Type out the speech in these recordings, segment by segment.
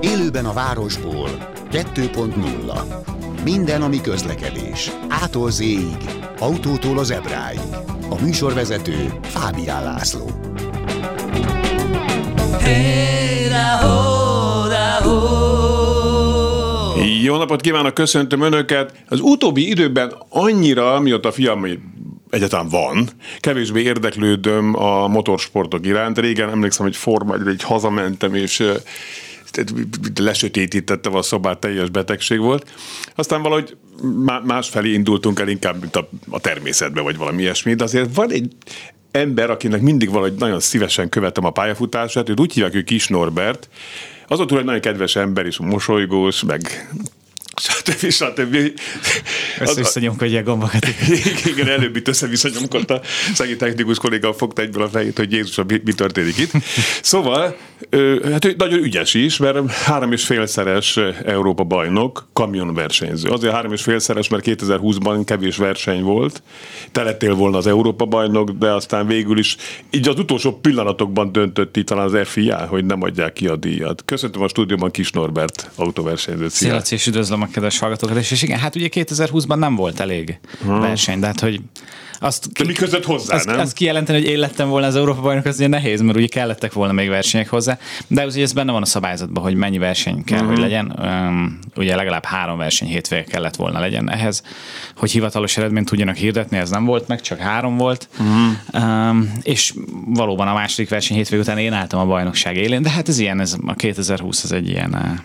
Élőben a városból 2.0 Minden, ami közlekedés. Ától z autótól az ebráig. A műsorvezető Fábián László. Jó napot kívánok, köszöntöm Önöket! Az utóbbi időben annyira, mióta a fiam egyáltalán van. Kevésbé érdeklődöm a motorsportok iránt. Régen emlékszem, hogy Forma egy hazamentem, és lesötétítette a szobát, teljes betegség volt. Aztán valahogy másfelé indultunk el inkább, mint a, a természetbe, vagy valami ilyesmi, de azért van egy ember, akinek mindig valahogy nagyon szívesen követem a pályafutását, őt úgy hívják, hogy Kis Norbert, az ott egy nagyon kedves ember, és mosolygós, meg stb. stb. Össze-vissza nyomkodja a gombokat. Igen, előbb itt össze-vissza nyomkodta. Szegény technikus kolléga fogta egyből a fejét, hogy Jézus, mi, mi történik itt. Szóval, hát ő nagyon ügyes is, mert három és félszeres Európa bajnok, kamionversenyző. Azért három és félszeres, mert 2020-ban kevés verseny volt. Te lettél volna az Európa bajnok, de aztán végül is így az utolsó pillanatokban döntött itt talán az FIA, hogy nem adják ki a díjat. Köszöntöm a stúdióban Kis Norbert autóversenyzőt. Szia, és üdvözlöm a kedves hallgatókat, és, és igen, hát ugye 2020-ban nem volt elég hmm. verseny, de hát hogy azt De mi között hozzá, azt, nem? Azt kijelenteni, hogy én lettem volna az Európa bajnok, az ugye nehéz, mert ugye kellettek volna még versenyek hozzá, de ugye ez benne van a szabályzatban, hogy mennyi verseny kell, uh-huh. hogy legyen. Um, ugye legalább három verseny hétvége kellett volna legyen ehhez, hogy hivatalos eredményt tudjanak hirdetni, ez nem volt meg, csak három volt. Uh-huh. Um, és valóban a második verseny hétvége után én álltam a bajnokság élén, de hát ez ilyen, ez a 2020 az egy ilyen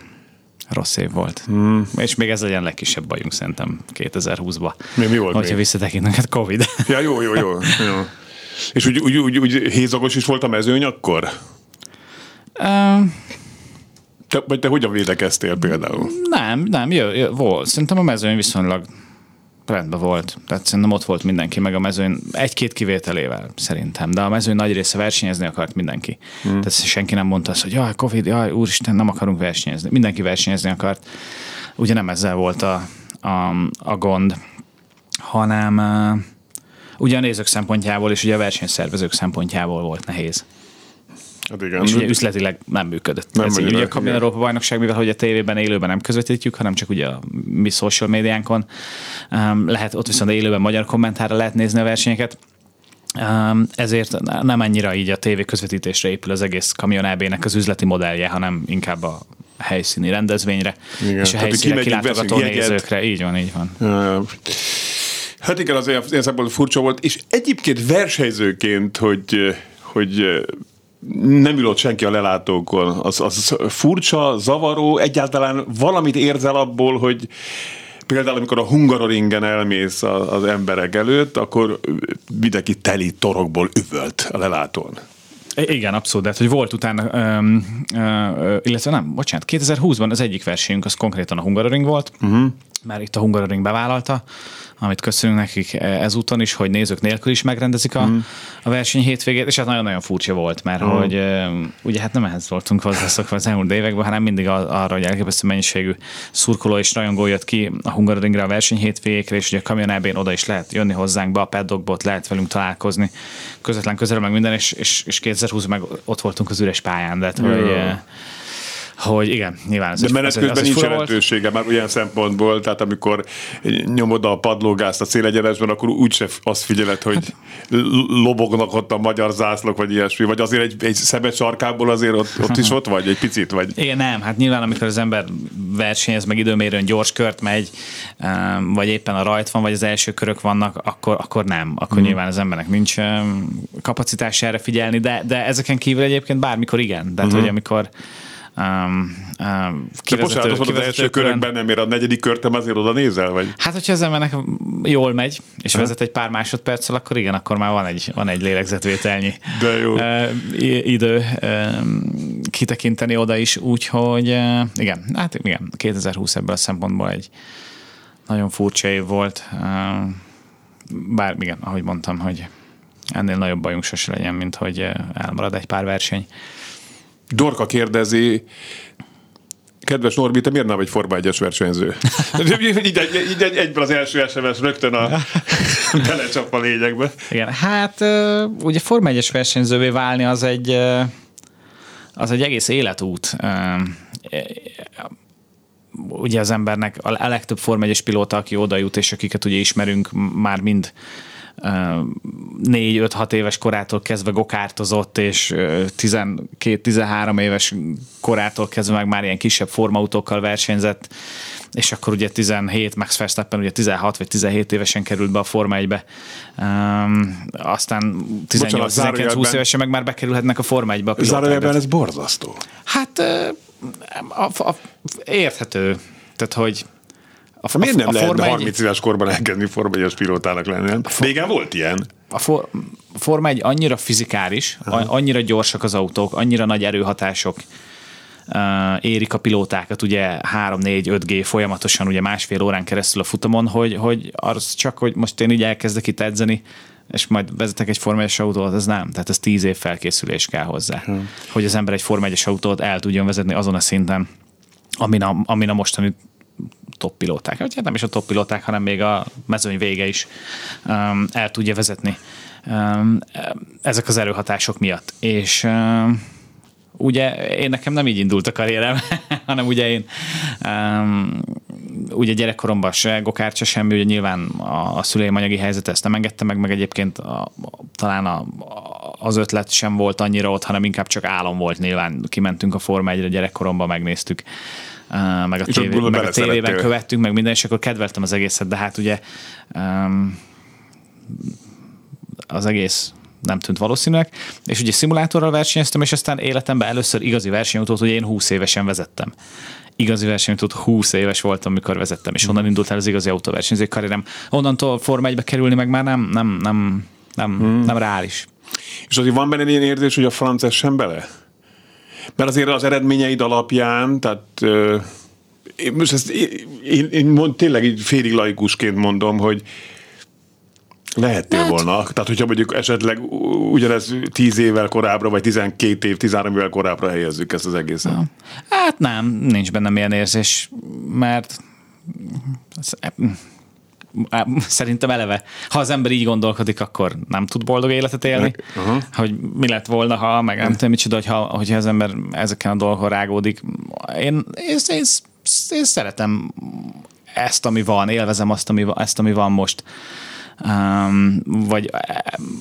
rossz év volt. Hmm. És még ez legyen legkisebb bajunk szerintem 2020-ban. Mi, mi volt Hogyha még? visszatekintünk, hát Covid. Ja, jó, jó, jó. jó. És úgy, úgy, úgy, úgy hézagos is volt a mezőny akkor? Uh, te, vagy te hogyan védekeztél például? Nem, nem, jó, jó, volt. Szerintem a mezőny viszonylag rendben volt. Tehát szerintem ott volt mindenki, meg a mezőn egy-két kivételével szerintem, de a mezőn nagy része versenyezni akart mindenki. Hmm. Tehát senki nem mondta azt, hogy jaj, Covid, jaj, úristen, nem akarunk versenyezni. Mindenki versenyezni akart. Ugye nem ezzel volt a, a, a gond, hanem uh, ugye a nézők szempontjából és ugye a versenyszervezők szempontjából volt nehéz. Hát igen. És ugye üzletileg nem működött. Nem Ez így, ugye a Európa bajnokság, mivel hogy a tévében élőben nem közvetítjük, hanem csak ugye a mi social médiánkon um, lehet, ott viszont élőben magyar kommentára lehet nézni a versenyeket. Um, ezért nem annyira így a tévé közvetítésre épül az egész Kamion EB-nek az üzleti modellje, hanem inkább a helyszíni rendezvényre, Igen. és a helyszínre kilátogató nézőkre. Így van, így van. Ja, Hát igen, az ilyen szempontból furcsa volt, és egyébként versenyzőként, hogy, hogy nem ülött senki a lelátókon. Az, az furcsa, zavaró, egyáltalán valamit érzel abból, hogy például amikor a Hungaroringen elmész az emberek előtt, akkor mindenki teli torokból üvölt a lelátón. Igen, abszolút, de hát, hogy volt utána, um, uh, illetve nem, bocsánat, 2020-ban az egyik versenyünk az konkrétan a Hungaroring volt, uh-huh. mert itt a Hungaroring bevállalta, amit köszönünk nekik ezúton is, hogy nézők nélkül is megrendezik a, mm. a verseny hétvégét, és hát nagyon-nagyon furcsa volt, mert mm. hogy ugye hát nem ehhez voltunk hozzászokva az elmúlt években, hanem mindig arra, hogy elképesztő mennyiségű szurkoló és rajongó jött ki a Hungaroringre a verseny hétvégékre, és ugye a kamionában oda is lehet jönni hozzánk be, a paddockba lehet velünk találkozni, közvetlen közel meg minden, és, és, és 2020 meg ott voltunk az üres pályán, de hát, hogy hogy igen, nyilván ez De menet közben nincs jelentősége már olyan szempontból, tehát amikor nyomod a padlógázt a célegyenesben, akkor úgyse azt figyeled, hogy hát, lobognak ott a magyar zászlók, vagy ilyesmi, vagy azért egy, egy szemet sarkából azért ott, ott is ott vagy, egy picit vagy. Igen, nem, hát nyilván amikor az ember versenyez, meg időmérőn gyors kört megy, vagy éppen a rajt van, vagy az első körök vannak, akkor, akkor nem. Akkor hmm. nyilván az embernek nincs kapacitás erre figyelni, de, de ezeken kívül egyébként bármikor igen. Tehát, hmm. hogy amikor um, um, kivezető, bocsánat, az első körökben nem ér a negyedik körtem, azért oda nézel? Vagy? Hát, hogyha az embernek jól megy, és ha? vezet egy pár másodperccel, akkor igen, akkor már van egy, van egy lélegzetvételnyi De jó. Uh, idő uh, kitekinteni oda is, úgyhogy uh, igen, hát igen, 2020 ebből a szempontból egy nagyon furcsa év volt. Uh, bár igen, ahogy mondtam, hogy ennél nagyobb bajunk sose legyen, mint hogy elmarad egy pár verseny. Dorka kérdezi, kedves Norbi, te miért nem vagy Forma 1-es versenyző? így, így, így, így egyből az első SMS rögtön a belecsap a lényegbe. Igen, hát ugye Forma 1-es versenyzővé válni az egy az egy egész életút. Ugye az embernek a legtöbb Forma 1-es pilóta, aki oda jut, és akiket ugye ismerünk, már mind négy-öt-hat éves korától kezdve gokártozott, és 12-13 éves korától kezdve meg már ilyen kisebb formautókkal versenyzett, és akkor ugye 17, Max Verstappen ugye 16 vagy 17 évesen került be a Forma 1-be. Um, aztán 18-19-20 évesen meg már bekerülhetnek a Forma 1-be a Zárójelben ez borzasztó. Hát a, a, a, érthető. Tehát, hogy a, Miért nem a, a lehet 30 éves korban elkezdeni Forma 1 pilótának lenni? Nem? Régen volt ilyen. A, for, Forma 1 annyira fizikális, annyira gyorsak az autók, annyira nagy erőhatások uh, érik a pilótákat, ugye 3-4-5G folyamatosan, ugye másfél órán keresztül a futamon, hogy, hogy az csak, hogy most én így elkezdek itt edzeni, és majd vezetek egy Forma 1 autót, ez nem. Tehát ez tíz év felkészülés kell hozzá. Hmm. Hogy az ember egy Forma 1 autót el tudjon vezetni azon a szinten, amin a, amin a mostani top pilóták, vagy hát nem is a top pilóták, hanem még a mezőny vége is um, el tudja vezetni um, ezek az erőhatások miatt. És um, ugye én nekem nem így indult a karrierem, hanem ugye én um, ugye gyerekkoromban se gokárt se semmi, ugye nyilván a, a szüleim anyagi helyzet ezt nem engedte meg, meg egyébként a, a, talán a, az ötlet sem volt annyira ott, hanem inkább csak álom volt nyilván. Kimentünk a Forma 1-re gyerekkoromban, megnéztük meg a, tévé, meg a tévében követtünk, meg minden, és akkor kedveltem az egészet, de hát ugye um, az egész nem tűnt valószínűnek, és ugye szimulátorral versenyeztem, és aztán életemben először igazi versenyautót, hogy én 20 évesen vezettem. Igazi versenyautót 20 éves voltam, amikor vezettem, és onnan indult el az igazi autóversenyző karrierem. Onnantól Forma 1 kerülni meg már nem, nem, nem, nem, hmm. nem reális. És azért van benne ilyen érzés, hogy a franc sem bele? Mert azért az eredményeid alapján, tehát én most ezt én, én mond, tényleg így félig laikusként mondom, hogy lehettél hát, volna. Tehát, hogyha mondjuk esetleg ugyanez 10 évvel korábbra, vagy 12 év, 13 évvel korábbra helyezzük ezt az egészet. Hát nem, nincs bennem ilyen érzés, mert szerintem eleve, ha az ember így gondolkodik, akkor nem tud boldog életet élni, uh-huh. hogy mi lett volna, ha, meg nem tudom micsoda, hogyha, hogyha az ember ezeken a dolgokon rágódik. Én, én, én, én szeretem ezt, ami van, élvezem azt, ami, ezt, ami van most. Um, vagy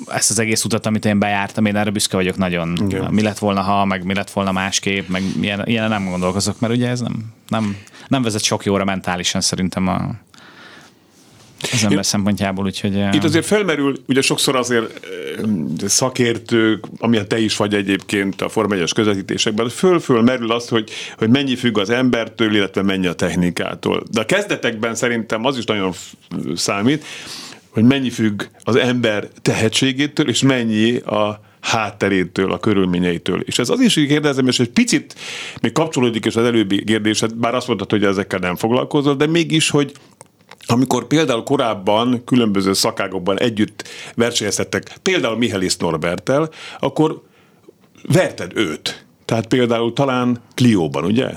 ezt az egész utat, amit én bejártam, én erre büszke vagyok nagyon. Igen. Mi lett volna, ha, meg mi lett volna másképp, meg ilyen, ilyen nem gondolkozok, mert ugye ez nem, nem, nem vezet sok jóra mentálisan szerintem a, az ember Én, szempontjából, úgyhogy... Itt azért felmerül, ugye sokszor azért szakértők, amilyen te is vagy egyébként a Forma 1 közvetítésekben, föl-föl merül az, hogy, hogy mennyi függ az embertől, illetve mennyi a technikától. De a kezdetekben szerintem az is nagyon számít, hogy mennyi függ az ember tehetségétől, és mennyi a hátterétől, a körülményeitől. És ez az is kérdezem, és egy picit még kapcsolódik is az előbbi kérdésed, bár azt mondtad, hogy ezekkel nem foglalkozol, de mégis, hogy amikor például korábban különböző szakágokban együtt versenyeztettek, például Mihelis Norbertel, akkor verted őt. Tehát például talán Clióban, ugye?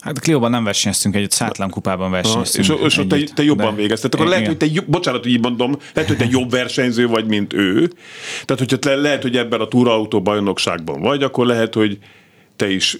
Hát a Clióban nem versenyeztünk együtt, Szátlan kupában versenyeztünk. Ha, és, és te, te jobban végezted. Akkor lehet, hogy te, bocsánat, hogy így mondom, lehet, hogy te jobb versenyző vagy, mint ő. Tehát, hogyha lehet, hogy ebben a túrautó bajnokságban vagy, akkor lehet, hogy te is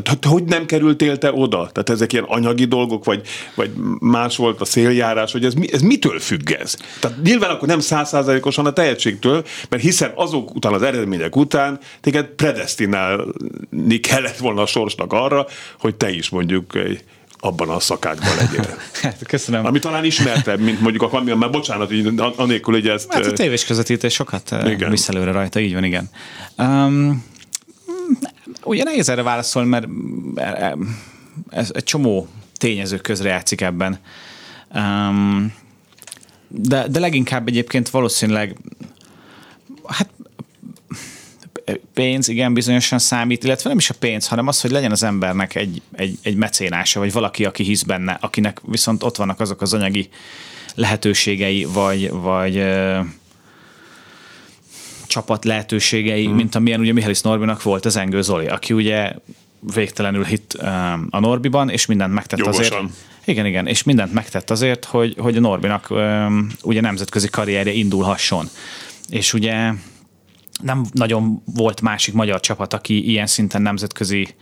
tehát hogy nem kerültél te oda? Tehát ezek ilyen anyagi dolgok, vagy, vagy más volt a széljárás, hogy ez, ez mitől függ ez? Tehát nyilván akkor nem százszázalékosan a tehetségtől, mert hiszen azok után, az eredmények után téged predestinálni kellett volna a sorsnak arra, hogy te is mondjuk egy abban a szakákban legyél. Hát, köszönöm. Ami talán ismertebb, mint mondjuk a kamion, mert bocsánat, így anélkül, hogy ezt... Hát a tévés közvetítés sokat igen. visz előre rajta, így van, igen. Um, ugye nehéz erre válaszolni, mert ez egy csomó tényező közre játszik ebben. De, de leginkább egyébként valószínűleg hát pénz, igen, bizonyosan számít, illetve nem is a pénz, hanem az, hogy legyen az embernek egy, egy, egy mecénása, vagy valaki, aki hisz benne, akinek viszont ott vannak azok az anyagi lehetőségei, vagy, vagy csapat lehetőségei, hmm. mint amilyen ugye Mihály Norbinak volt az Engő Zoli, aki ugye végtelenül hit a Norbiban, és mindent megtett Jogosan. azért. Igen, igen, és mindent megtett azért, hogy, hogy a Norbinak ugye nemzetközi karrierje indulhasson. És ugye nem nagyon volt másik magyar csapat, aki ilyen szinten nemzetközi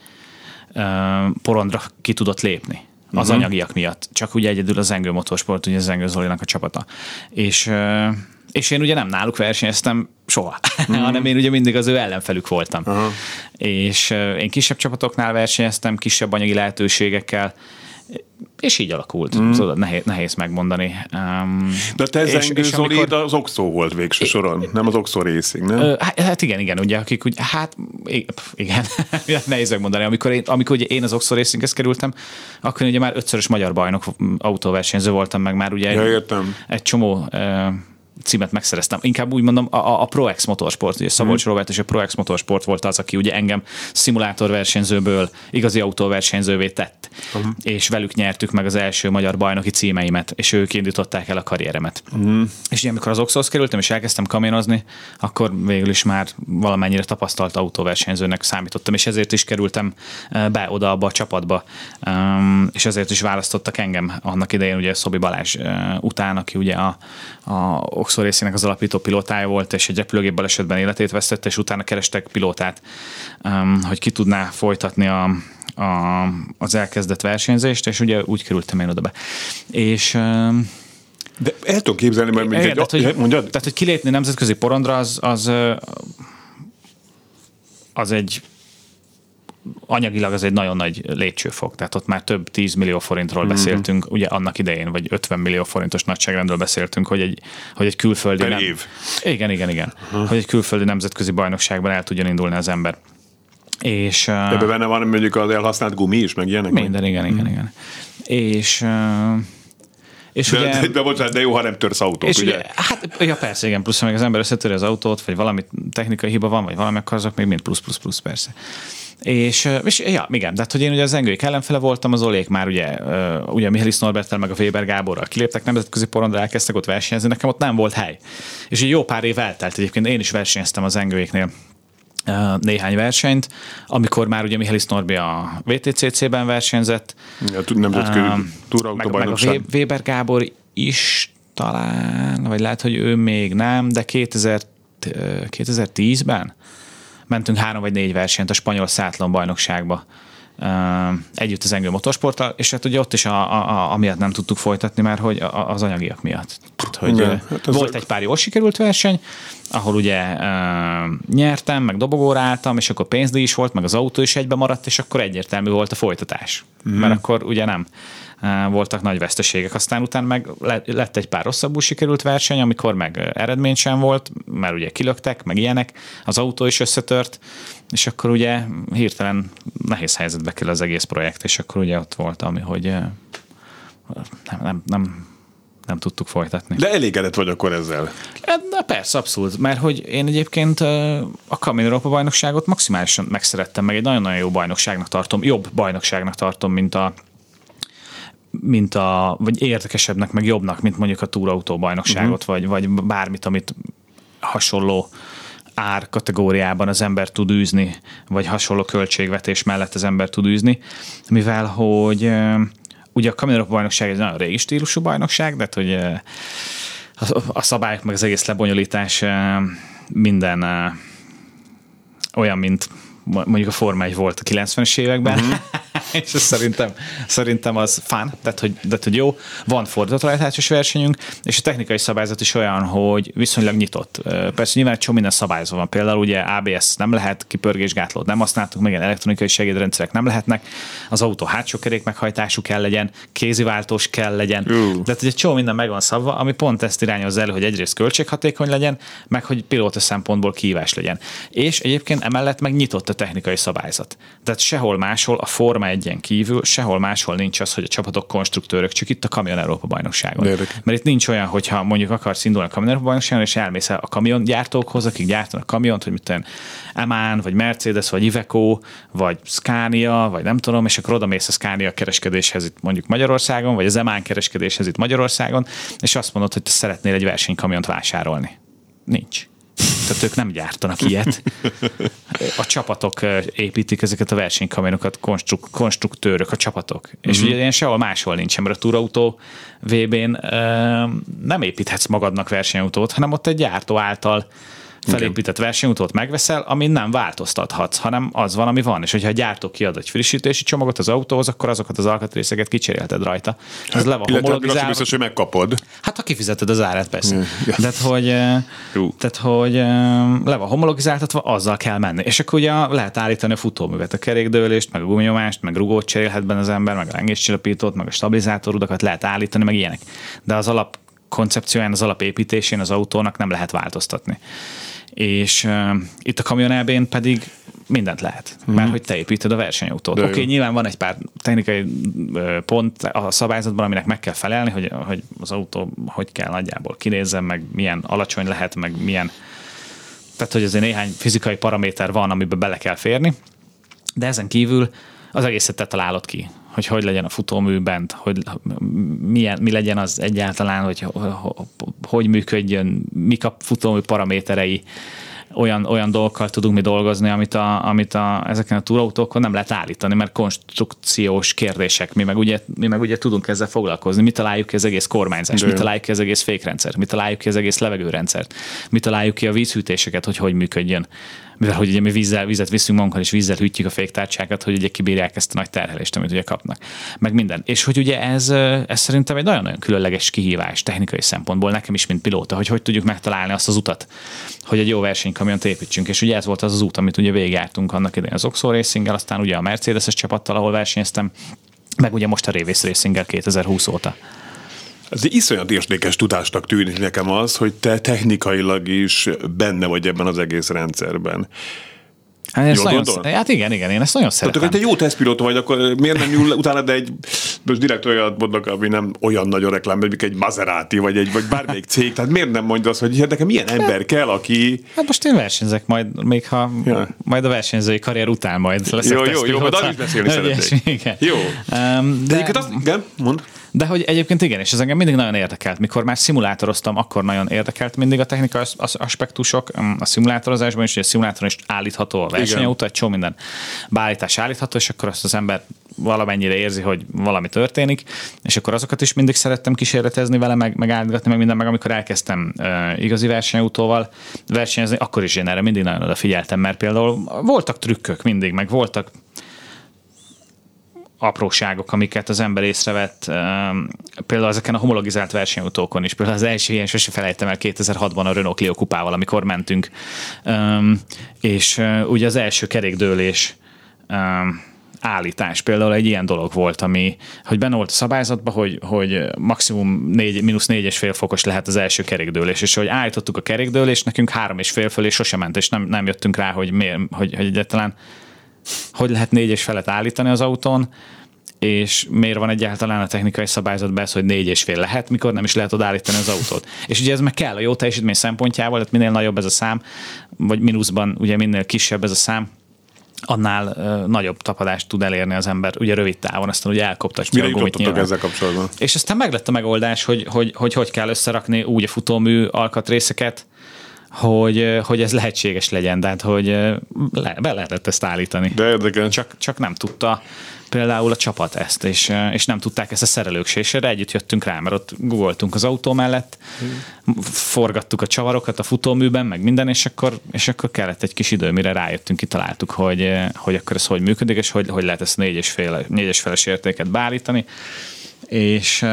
porondra ki tudott lépni az uh-huh. anyagiak miatt. Csak ugye egyedül az Zengő Motorsport, ugye az Zengő Zolinak a csapata. És és én ugye nem náluk versenyeztem soha, mm. hanem én ugye mindig az ő ellenfelük voltam. Uh-huh. És én kisebb csapatoknál versenyeztem, kisebb anyagi lehetőségekkel, és így alakult. Mm. Tudod, nehéz, nehéz megmondani. Um, De te és, Zengő és Zoli, amikor... az Oxo volt végső soron, nem az Oxo Racing, nem? Hát, hát igen, igen, ugye, akik úgy, hát igen, nehéz megmondani. Amikor én, amikor ugye én az Oxo Racinghez kerültem, akkor ugye már ötszörös magyar bajnok autóversenyző voltam, meg már ugye ja, értem. egy csomó uh, címet megszereztem. Inkább úgy mondom, a, a ProX Motorsport, ugye Szabolcs mm. Robert és a ProX Motorsport volt az, aki ugye engem szimulátorversenyzőből igazi autóversenyzővé tett, mm. és velük nyertük meg az első magyar bajnoki címeimet, és ők indították el a karrieremet. Mm. És ugye amikor az Oxos kerültem, és elkezdtem kamionozni, akkor végül is már valamennyire tapasztalt autóversenyzőnek számítottam, és ezért is kerültem eh, be oda abba a csapatba, um, és ezért is választottak engem annak idején, ugye Szobi Balázs uh, után, aki ugye a, a Oxford részének az alapító pilótája volt, és egy repülőgép balesetben életét vesztette, és utána kerestek pilótát, hogy ki tudná folytatni a, a, az elkezdett versenyzést, és ugye úgy kerültem én oda be. És de el tudom képzelni, mert igen, egy, tehát, hogy, mondjad? Tehát, hogy kilépni nemzetközi porondra, az, az, az egy anyagilag az egy nagyon nagy lépcsőfok, tehát ott már több 10 millió forintról mm-hmm. beszéltünk, ugye annak idején, vagy 50 millió forintos nagyságrendről beszéltünk, hogy egy, hogy egy külföldi... Per nem, év. Igen, igen, igen. Uh-huh. Hogy egy külföldi nemzetközi bajnokságban el tudjon indulni az ember. És, De ebben benne van mondjuk az elhasznált gumi is, meg ilyenek? Minden, igen, igen, mhm. igen. És és de, ugye, de, de, bocsánat, de jó, ha nem törsz autót, és ugye? ugye? Hát, ja persze, igen, plusz, ha meg az ember összetöri az autót, vagy valami technikai hiba van, vagy valami, akkor azok még mind plusz, plusz, plusz, persze. És, és ja, igen, tehát hogy én ugye az engőik ellenfele voltam, az Olék már ugye, ugye Mihály Norbertel meg a Weber Gáborral kiléptek nemzetközi porondra, elkezdtek ott versenyezni, nekem ott nem volt hely. És egy jó pár év eltelt egyébként, én is versenyeztem az engőiknél néhány versenyt, amikor már ugye Mihály Norbi a VTCC-ben versenyzett. Ja, nemzetközi uh, meg, meg a Weber Gábor is talán, vagy lehet, hogy ő még nem, de 2000, 2010-ben mentünk három vagy négy versenyt a spanyol szátlon bajnokságba együtt az Engő Motorsporttal, és hát ugye ott is a, a, a, amiatt nem tudtuk folytatni, mert hogy a, az anyagiak miatt. Tehát, hogy Igen, hát volt egy pár jól sikerült verseny, ahol ugye uh, nyertem, meg dobogóra álltam, és akkor pénzdíj is volt, meg az autó is egybe maradt, és akkor egyértelmű volt a folytatás. Mm. Mert akkor ugye nem voltak nagy veszteségek. Aztán utána meg lett egy pár rosszabbul sikerült verseny, amikor meg eredmény sem volt, mert ugye kilöktek, meg ilyenek, az autó is összetört, és akkor ugye hirtelen nehéz helyzetbe kell az egész projekt, és akkor ugye ott volt, ami, hogy nem, nem, nem nem tudtuk folytatni. De elégedett vagy akkor ezzel? De persze, abszolút, mert hogy én egyébként a Kamin Európa bajnokságot maximálisan megszerettem, meg egy nagyon-nagyon jó bajnokságnak tartom, jobb bajnokságnak tartom, mint a, mint a, vagy érdekesebbnek, meg jobbnak, mint mondjuk a túrautó bajnokságot, uh-huh. vagy, vagy bármit, amit hasonló ár kategóriában az ember tud űzni, vagy hasonló költségvetés mellett az ember tud űzni, mivel hogy ugye a Kamionok bajnokság egy nagyon régi stílusú bajnokság, de hogy a szabályok meg az egész lebonyolítás minden olyan, mint mondjuk a Forma 1 volt a 90-es években, uh-huh. és ez szerintem, szerintem az fán, tehát hogy, tehát, hogy jó. Van fordított versenyünk, és a technikai szabályzat is olyan, hogy viszonylag nyitott. Persze nyilván egy csomó minden szabályozva van. Például ugye ABS nem lehet, kipörgésgátlót nem használtuk, meg elektronikai segédrendszerek nem lehetnek, az autó hátsó kerék meghajtású kell legyen, kéziváltós kell legyen. Uh. Tehát egy csomó minden meg van szabva, ami pont ezt irányoz elő, hogy egyrészt költséghatékony legyen, meg hogy pilóta szempontból kívás legyen. És egyébként emellett meg nyitott a technikai szabályzat. Tehát sehol máshol a Forma egyen kívül, sehol máshol nincs az, hogy a csapatok konstruktőrök, csak itt a Kamion Európa bajnokságon. Érdek. Mert itt nincs olyan, hogyha mondjuk akarsz indulni a Kamion Európa bajnokságon, és elmész a kamiongyártókhoz, akik gyártanak kamiont, hogy mit tudom, Emán, vagy Mercedes, vagy Iveco, vagy Scania, vagy nem tudom, és akkor oda mész a Scania kereskedéshez itt mondjuk Magyarországon, vagy az Emán kereskedéshez itt Magyarországon, és azt mondod, hogy te szeretnél egy versenykamiont vásárolni. Nincs. Tehát ők nem gyártanak ilyet. A csapatok építik ezeket a versenykamionokat, konstruk, konstruktőrök, a csapatok. Mm-hmm. És ugye ilyen sehol máshol nincsen, mert a túrautó VB-n nem építhetsz magadnak versenyautót, hanem ott egy gyártó által felépített versenyutót megveszel, amin nem változtathatsz, hanem az van, ami van. És hogyha a gyártó kiad egy frissítési csomagot az autóhoz, akkor azokat az alkatrészeket kicserélted rajta. Ez le van homologizálva. biztos, hogy megkapod. Hát ha kifizeted az árát, persze. Mm. Tehát, hogy, tehát, hogy le van homologizáltatva, azzal kell menni. És akkor ugye lehet állítani a futóművet, a kerékdőlést, meg a guminyomást, meg rugót cserélhet benne az ember, meg a lengéscsillapítót, meg a stabilizátorudakat lehet állítani, meg ilyenek. De az alap koncepcióján, az alapépítésén az autónak nem lehet változtatni és uh, itt a kamionelbén pedig mindent lehet, mm-hmm. mert hogy te építed a versenyautót. Oké, okay, nyilván van egy pár technikai pont a szabályzatban, aminek meg kell felelni, hogy, hogy az autó hogy kell nagyjából kinézzen, meg milyen alacsony lehet, meg milyen tehát, hogy azért néhány fizikai paraméter van, amiben bele kell férni, de ezen kívül az egészet te találod ki hogy hogy legyen a futómű bent, hogy milyen, mi legyen az egyáltalán, hogy hogy működjön, mik a futómű paraméterei, olyan, olyan dolgokkal tudunk mi dolgozni, amit, a, amit a, ezeken a túrautókon nem lehet állítani, mert konstrukciós kérdések. Mi meg ugye, mi meg ugye tudunk ezzel foglalkozni. Mi találjuk ki az egész kormányzást, mi találjuk ki az egész fékrendszert, mi találjuk ki az egész levegőrendszert, mi találjuk ki a vízhűtéseket, hogy hogy működjön mivel hogy ugye mi vízzel, vizet viszünk magunkkal, és vízzel hűtjük a féktárcsákat, hogy ugye kibírják ezt a nagy terhelést, amit ugye kapnak. Meg minden. És hogy ugye ez, ez szerintem egy nagyon-nagyon különleges kihívás technikai szempontból, nekem is, mint pilóta, hogy hogy tudjuk megtalálni azt az utat, hogy egy jó versenykamiont építsünk. És ugye ez volt az az út, amit ugye végigjártunk annak idején az Oxo racing aztán ugye a Mercedes-es csapattal, ahol versenyeztem, meg ugye most a Révész racing 2020 óta. Ez egy iszonyat értékes tudásnak tűnik nekem az, hogy te technikailag is benne vagy ebben az egész rendszerben. Hát, ezt nagyon, hát igen, igen, én ezt nagyon szeretem. Tehát, hogy te jó tesztpilóta vagy, akkor miért nem nyúl utána, de egy, most direkt olyan mondok, ami nem olyan nagy a reklám, mint egy Maserati, vagy egy vagy bármelyik cég, tehát miért nem mondja azt, hogy hát nekem milyen ember kell, aki... Hát most én versenyzek majd, még ha ja. majd a versenyzői karrier után majd leszek Jó, jó, jó, majd arra is beszélni szeretnék. Jó. Um, de, de, azt, igen, mond. De hogy egyébként igen, és ez engem mindig nagyon érdekelt. Mikor már szimulátoroztam, akkor nagyon érdekelt mindig a technikai aspektusok a szimulátorozásban, és ugye a szimulátoron is állítható a versenyautó, egy csomó minden beállítás állítható, és akkor azt az ember valamennyire érzi, hogy valami történik, és akkor azokat is mindig szerettem kísérletezni vele, meg, meg állítgatni, meg minden, meg amikor elkezdtem uh, igazi versenyautóval versenyezni, akkor is én erre mindig nagyon odafigyeltem, mert például voltak trükkök mindig, meg voltak apróságok, amiket az ember észrevett, például ezeken a homologizált versenyautókon is. Például az első ilyen sose felejtem el 2006-ban a Renault Clio kupával, amikor mentünk, és ugye az első kerékdőlés állítás például egy ilyen dolog volt, ami, hogy benne volt a szabályzatban, hogy, hogy maximum 4, mínusz 4,5 fokos lehet az első kerékdőlés, és hogy állítottuk a kerékdőlést, nekünk három és fél fölé sosem ment, és nem, nem jöttünk rá, hogy, miért, hogy, hogy egyáltalán hogy lehet négyes felet állítani az autón, és miért van egyáltalán a technikai szabályzatban ez, hogy négy és fél lehet, mikor nem is lehet odállítani az autót. És ugye ez meg kell a jó teljesítmény szempontjából, tehát minél nagyobb ez a szám, vagy mínuszban ugye minél kisebb ez a szám, annál uh, nagyobb tapadást tud elérni az ember, ugye rövid távon, aztán ugye elkoptatja Mire a gumit nyilván. ezzel kapcsolatban? És aztán meglett a megoldás, hogy hogy, hogy hogy kell összerakni úgy a futómű alkatrészeket, hogy, hogy ez lehetséges legyen, tehát hogy le, be lehetett ezt állítani. De érdekes. Csak, csak nem tudta például a csapat ezt, és, és nem tudták ezt a szerelők se, és erre együtt jöttünk rá, mert ott googoltunk az autó mellett, hmm. forgattuk a csavarokat a futóműben, meg minden, és akkor, és akkor kellett egy kis idő, mire rájöttünk, kitaláltuk, hogy, hogy akkor ez hogy működik, és hogy, hogy lehet ezt négyes, féle, négyes feles értéket beállítani, és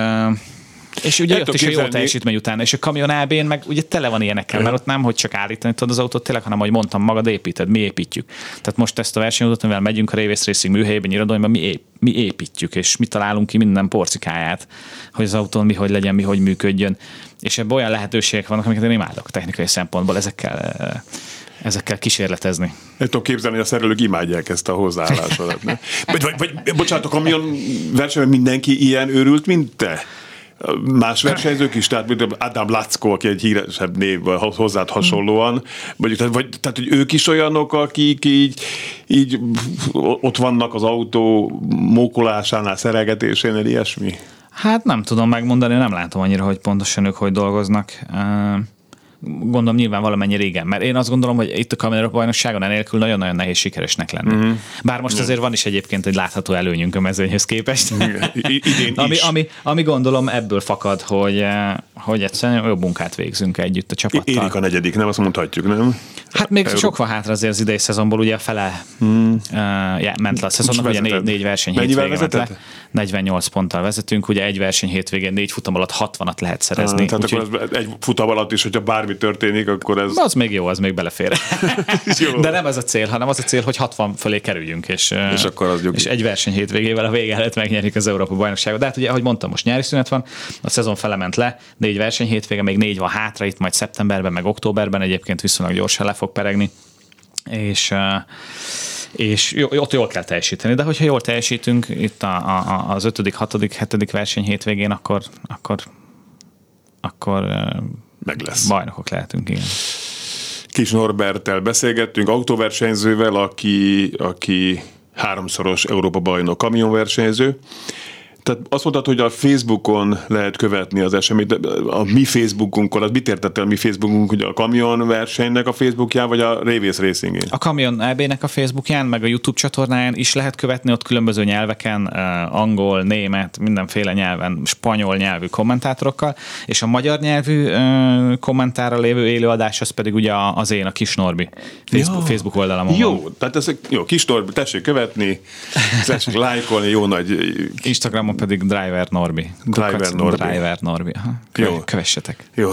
és ugye jött is a jó teljesítmény után, és a kamion ab meg ugye tele van ilyenekkel, mert ott nem, hogy csak állítani tudod az autót tényleg, hanem, ahogy mondtam, magad építed, mi építjük. Tehát most ezt a versenyautót, mivel megyünk a Révész Racing műhelyében, irodalomban, mi, ép, mi építjük, és mi találunk ki minden porcikáját, hogy az autón mi hogy legyen, mi hogy működjön. És ebben olyan lehetőségek vannak, amiket én imádok technikai szempontból, ezekkel eh, ezekkel kísérletezni. El tudom képzelni, hogy a szerelők imádják ezt a hozzáállásodat. vagy, vagy, vagy, bocsánat, a kamion versenyben mindenki ilyen őrült, mint te? Más versenyzők is, tehát mint Adam Lackó, aki egy híresebb név hozzád hasonlóan, vagy, tehát, vagy, tehát hogy ők is olyanok, akik így, így ott vannak az autó mókolásánál, szerelgetésénél, ilyesmi? Hát nem tudom megmondani, nem látom annyira, hogy pontosan ők hogy dolgoznak. Gondolom nyilván valamennyi régen, mert én azt gondolom, hogy itt a kamera bajnokságon enélkül nagyon-nagyon nehéz sikeresnek lenni. Mm-hmm. Bár most azért van is egyébként egy látható előnyünk a mezőnyhöz képest. Idén ami, is. ami, ami, gondolom ebből fakad, hogy, eh, hogy egyszerűen jobb munkát végzünk együtt a csapattal. Érik a negyedik, nem? Azt mondhatjuk, nem? Hát még sok van hátra azért az idei szezonból, ugye a fele hmm. uh, ja, ment le a szezonnak, ugye négy, négy verseny Mennyivel hétvégén ment vezetett? le. 48 ponttal vezetünk, ugye egy verseny hétvégén négy futam alatt 60-at lehet szerezni. Tehát úgyhogy- akkor egy futam alatt is, hogyha bármi történik, akkor ez... az még jó, az még belefér. Jó. De nem ez a cél, hanem az a cél, hogy 60 fölé kerüljünk, és, És akkor az nyugi. és egy verseny hétvégével a vége előtt megnyerjük az Európa bajnokságot. De hát ugye, ahogy mondtam, most nyári szünet van, a szezon felement le, négy verseny hétvége, még négy van hátra, itt majd szeptemberben, meg októberben egyébként viszonylag gyorsan le fog peregni. És és ott jól kell teljesíteni, de hogyha jól teljesítünk itt a, a, az ötödik, hatodik, hetedik verseny hétvégén, akkor, akkor, akkor Meg lesz. bajnokok lehetünk, igen. Kis Norbertel beszélgettünk, autóversenyzővel, aki, aki háromszoros Európa bajnok kamionversenyző. Tehát azt mondtad, hogy a Facebookon lehet követni az eseményt, de a mi Facebookunkon, az mit értett el a mi Facebookunk, hogy a kamionversenynek a Facebookján, vagy a Révész Racingén? A Kamion EB-nek a Facebookján, meg a YouTube csatornáján is lehet követni, ott különböző nyelveken, eh, angol, német, mindenféle nyelven, spanyol nyelvű kommentátorokkal, és a magyar nyelvű eh, kommentára lévő élőadás, az pedig ugye az én, a Kis Norbi Facebook, Ja. Facebook oldalamon van. Jó, tehát ezek jó, kis Norbi, tessék követni, tessék lájkolni, jó nagy Instagramon pedig Driver Norbi. Driver Kukac Norbi. Driver Norbi. Aha. Jó. Jó. Kövessetek. Jó.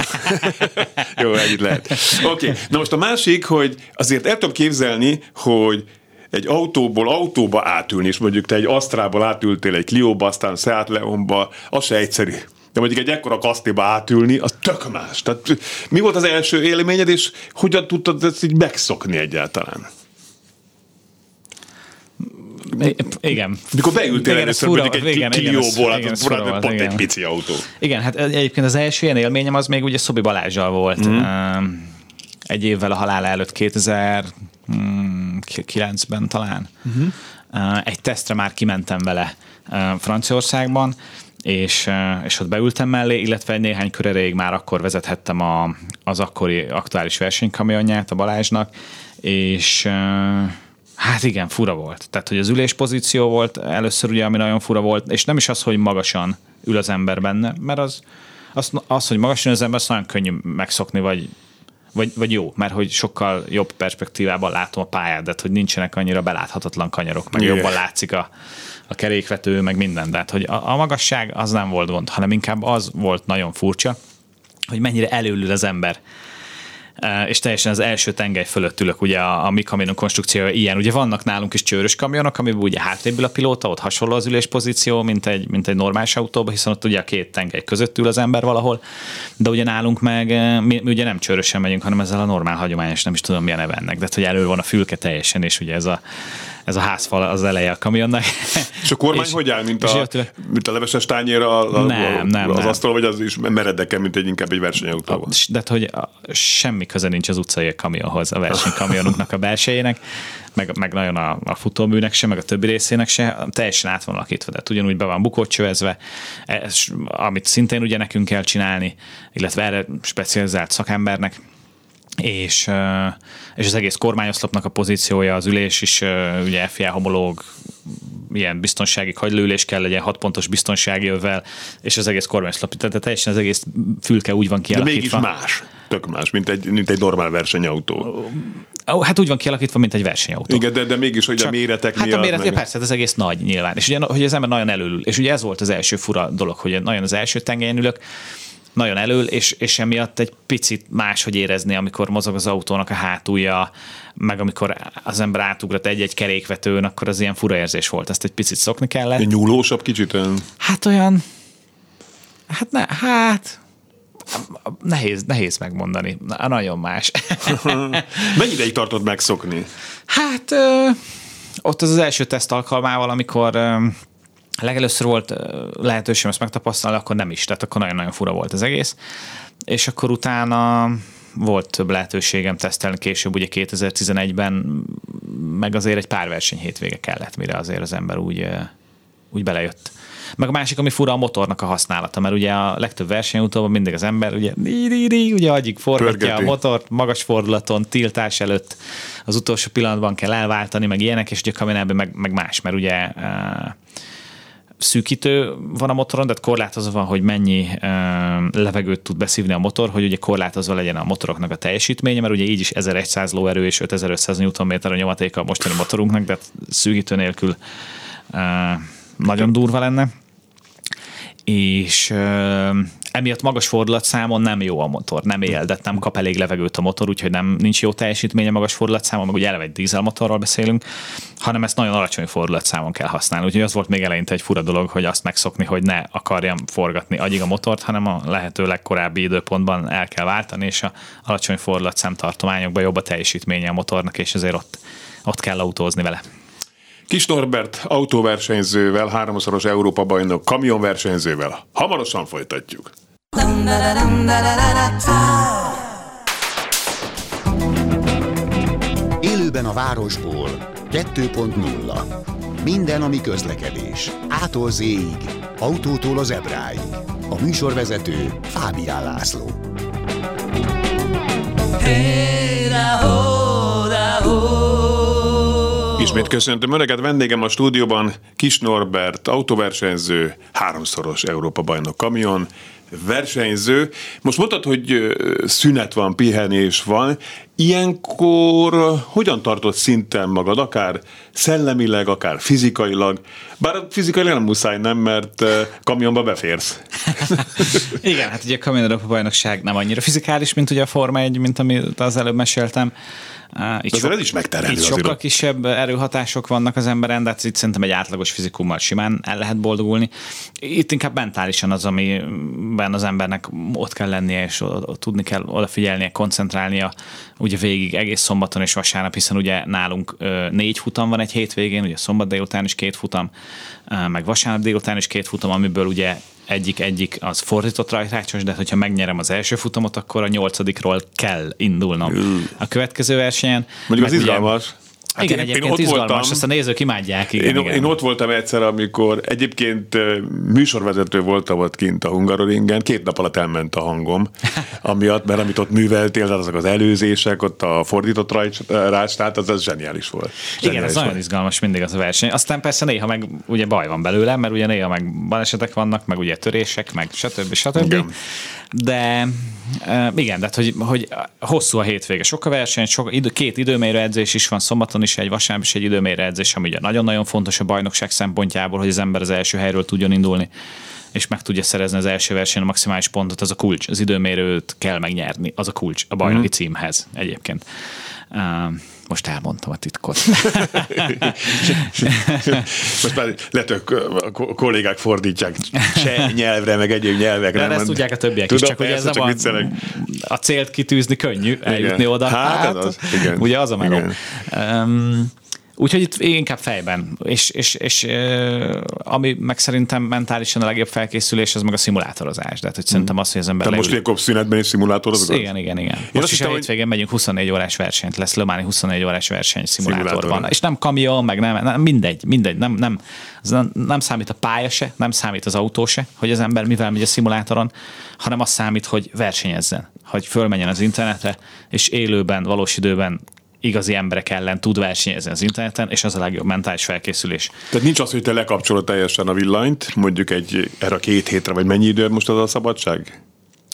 Jó, együtt lehet. Oké, okay. na most a másik, hogy azért el tudom képzelni, hogy egy autóból autóba átülni, és mondjuk te egy Asztrából átültél egy Clióba, aztán Seat Leonba, az se egyszerű. De mondjuk egy ekkora kasztéba átülni, az tök más. Tehát mi volt az első élményed, és hogyan tudtad ezt így megszokni egyáltalán? Igen. Mikor beültél Igen, először fura- mondjuk egy igen, Clióból, hát igen, ez fura pont volt, egy igen. pici autó. Igen, hát egyébként az első ilyen élményem az még ugye Szobi Balázsjal volt. Mm. Egy évvel a halála előtt, 2009-ben talán. Mhm. Uh-huh. Egy tesztre már kimentem vele uh, Franciaországban, és, uh, és ott beültem mellé, illetve egy néhány kör erejéig már akkor vezethettem a, az akkori aktuális versenykamionját a Balázsnak, és Hát igen, fura volt. Tehát, hogy az ülés pozíció volt először ugye, ami nagyon fura volt, és nem is az, hogy magasan ül az ember benne, mert az, az, az hogy magasan ül az ember, azt nagyon könnyű megszokni, vagy, vagy, vagy jó, mert hogy sokkal jobb perspektívában látom a pályát, de hogy nincsenek annyira beláthatatlan kanyarok, meg Igen. jobban látszik a, a kerékvető, meg minden. Tehát, hogy a, a magasság az nem volt gond, hanem inkább az volt nagyon furcsa, hogy mennyire előlül az ember és teljesen az első tengely fölött ülök, ugye a, a mi kamionunk konstrukciója ilyen. Ugye vannak nálunk is csőrös kamionok, amiben ugye hátrébb a pilóta, ott hasonló az üléspozíció, mint egy, mint egy normális autóban, hiszen ott ugye a két tengely között ül az ember valahol, de ugye nálunk meg mi, mi ugye nem csőrösen megyünk, hanem ezzel a normál hagyományos, nem is tudom milyen neve ennek, de hát, hogy elő van a fülke teljesen, és ugye ez a, ez a házfal az eleje a kamionnak. És a kormány És- hogy áll, mint a, jött le- mint a leveses tányér a, a, Nem, nem, az nem. asztal, vagy az is meredeke, mint egy inkább egy versenyautó? De hát, hogy a, semmi köze nincs az utcai kamionhoz, a versenykamionunknak a belsejének, meg, meg nagyon a, a futóműnek se, meg a többi részének se, teljesen át van alakítva, tehát ugyanúgy be van bukócsövezve, ez, amit szintén ugye nekünk kell csinálni, illetve erre specializált szakembernek, és, és az egész kormányoszlopnak a pozíciója, az ülés is ugye FIA homológ, ilyen biztonsági hagylőülés kell legyen, hat pontos biztonsági övvel, és az egész kormányoszlop, tehát teljesen az egész fülke úgy van De kialakítva. mégis más. Tök más, mint egy, mint egy normál versenyautó. Hát úgy van kialakítva, mint egy versenyautó. Igen, de, de mégis, hogy a méretek hát miatt. a méret, meg- persze, az egész nagy nyilván. És ugye, hogy az ember nagyon elől. És ugye ez volt az első fura dolog, hogy nagyon az első tengelyen ülök, nagyon elől, és, és emiatt egy picit máshogy érezni, amikor mozog az autónak a hátulja, meg amikor az ember átugrat egy-egy kerékvetőn, akkor az ilyen fura érzés volt. Ezt egy picit szokni kellett. Nyúlósabb kicsit. Hát olyan, hát ne, hát nehéz, nehéz megmondani. Na, nagyon más. Mennyi ideig tartott megszokni? Hát ö, ott az az első teszt alkalmával, amikor ö, legelőször volt lehetőségem ezt megtapasztalni, akkor nem is, tehát akkor nagyon-nagyon fura volt az egész. És akkor utána volt több lehetőségem tesztelni később, ugye 2011-ben, meg azért egy pár verseny hétvége kellett, mire azért az ember úgy, úgy belejött. Meg a másik, ami fura a motornak a használata, mert ugye a legtöbb versenyautóban mindig az ember ugye, ugye agyig forgatja Pörgeti. a motort, magas fordulaton, tiltás előtt az utolsó pillanatban kell elváltani, meg ilyenek, és ugye a meg, meg más, mert ugye uh, szűkítő van a motoron, tehát korlátozva van, hogy mennyi uh, levegőt tud beszívni a motor, hogy ugye korlátozva legyen a motoroknak a teljesítménye, mert ugye így is 1100 lóerő és 5500 Nm a nyomatéka a mostani motorunknak, de hát szűkítő nélkül uh, nagyon durva lenne. És uh, emiatt magas fordulatszámon nem jó a motor, nem él, de nem kap elég levegőt a motor, úgyhogy nem nincs jó teljesítménye magas fordulatszámon, meg ugye eleve egy dízelmotorról beszélünk, hanem ezt nagyon alacsony fordulatszámon kell használni. Úgyhogy az volt még eleinte egy fura dolog, hogy azt megszokni, hogy ne akarjam forgatni agyig a motort, hanem a lehető legkorábbi időpontban el kell váltani, és a alacsony fordulatszám tartományokban jobb a teljesítménye a motornak, és ezért ott, ott kell autózni vele. Kis Norbert autóversenyzővel, háromszoros Európa bajnok kamionversenyzővel. Hamarosan folytatjuk. Élőben a városból 2.0 Minden, ami közlekedés. Ától zéig, autótól az ebráig. A műsorvezető Fábián László. Ismét köszöntöm Önöket, vendégem a stúdióban Kis Norbert, autóversenyző, háromszoros Európa bajnok kamion, versenyző. Most mondtad, hogy szünet van, pihenés van. Ilyenkor hogyan tartott szinten magad, akár szellemileg, akár fizikailag? Bár fizikailag nem muszáj, nem, mert kamionba beférsz. Igen, hát ugye a Kamion Európa bajnokság nem annyira fizikális, mint ugye a Forma 1, mint amit az előbb meséltem. Uh, Itt, azért ez is megterhelő itt azért sokkal ott. kisebb erőhatások vannak az emberen, de hát itt szerintem egy átlagos fizikummal simán el lehet boldogulni. Itt inkább mentálisan az, amiben az embernek ott kell lennie, és tudni kell odafigyelnie, koncentrálnia, ugye végig egész szombaton és vasárnap, hiszen ugye nálunk négy futam van egy hétvégén, ugye szombat délután is két futam, meg vasárnap délután is két futam, amiből ugye egyik egyik az fordított rajtrácsos, de hogyha megnyerem az első futamot, akkor a nyolcadikról kell indulnom a következő versenyen. Mondjuk az Meg ugye- izgalmas. Hát igen, én- én egyébként ott izgalmas, voltam. ezt a nézők imádják. Igen, Én, igen. én ott voltam egyszer, amikor egyébként műsorvezető voltam ott kint a Hungaroringen, két nap alatt elment a hangom, amiatt, mert amit ott műveltél, tehát azok az előzések, ott a fordított rács, tehát az, az zseniális volt. Igen, Zseniális ez nagyon volt. izgalmas mindig az a verseny. Aztán persze néha meg ugye baj van belőle, mert ugye néha meg balesetek vannak, meg ugye törések, meg stb. stb. Igen. De uh, igen, de hogy, hogy hosszú a hétvége. Sok a verseny, sok, idő, két időmérő edzés is van, szombaton is egy, vasárnap is egy időmérő edzés, ami ugye nagyon-nagyon fontos a bajnokság szempontjából, hogy az ember az első helyről tudjon indulni és meg tudja szerezni az első versenyen a maximális pontot, az a kulcs. Az időmérőt kell megnyerni, az a kulcs a bajnoki Mhm. címhez egyébként. Uh, most elmondtam a titkot. Most már lehet, hogy a ko- kollégák fordítják cseh nyelvre, meg egyéb nyelvekre. De ezt nem- tudják a többiek Tudom, is, csak ugye ez nem a, viccelek. a célt kitűzni könnyű, eljutni oda. Hát, ez az. Igen. Ugye az a meló. Igen. Um, Úgyhogy itt inkább fejben, és, és, és ami meg szerintem mentálisan a legjobb felkészülés, az meg a szimulátorozás. De hát, hogy szerintem az, hogy az ember Te most leül- ilyenkor szünetben is szimulátorozod? igen, igen, igen. azt Most is hittem, a hogy- hétvégén megyünk 24 órás versenyt, lesz Lömáni 24 órás verseny szimulátorban. Szimulátoron. És nem kamion, meg nem, nem mindegy, mindegy, nem, nem, az nem, nem számít a pálya se, nem számít az autó se, hogy az ember mivel megy a szimulátoron, hanem az számít, hogy versenyezzen, hogy fölmenjen az internetre, és élőben, valós időben igazi emberek ellen tud versenyezni az interneten, és az a legjobb mentális felkészülés. Tehát nincs az, hogy te lekapcsolod teljesen a villanyt, mondjuk egy erre a két hétre, vagy mennyi idő most az a szabadság?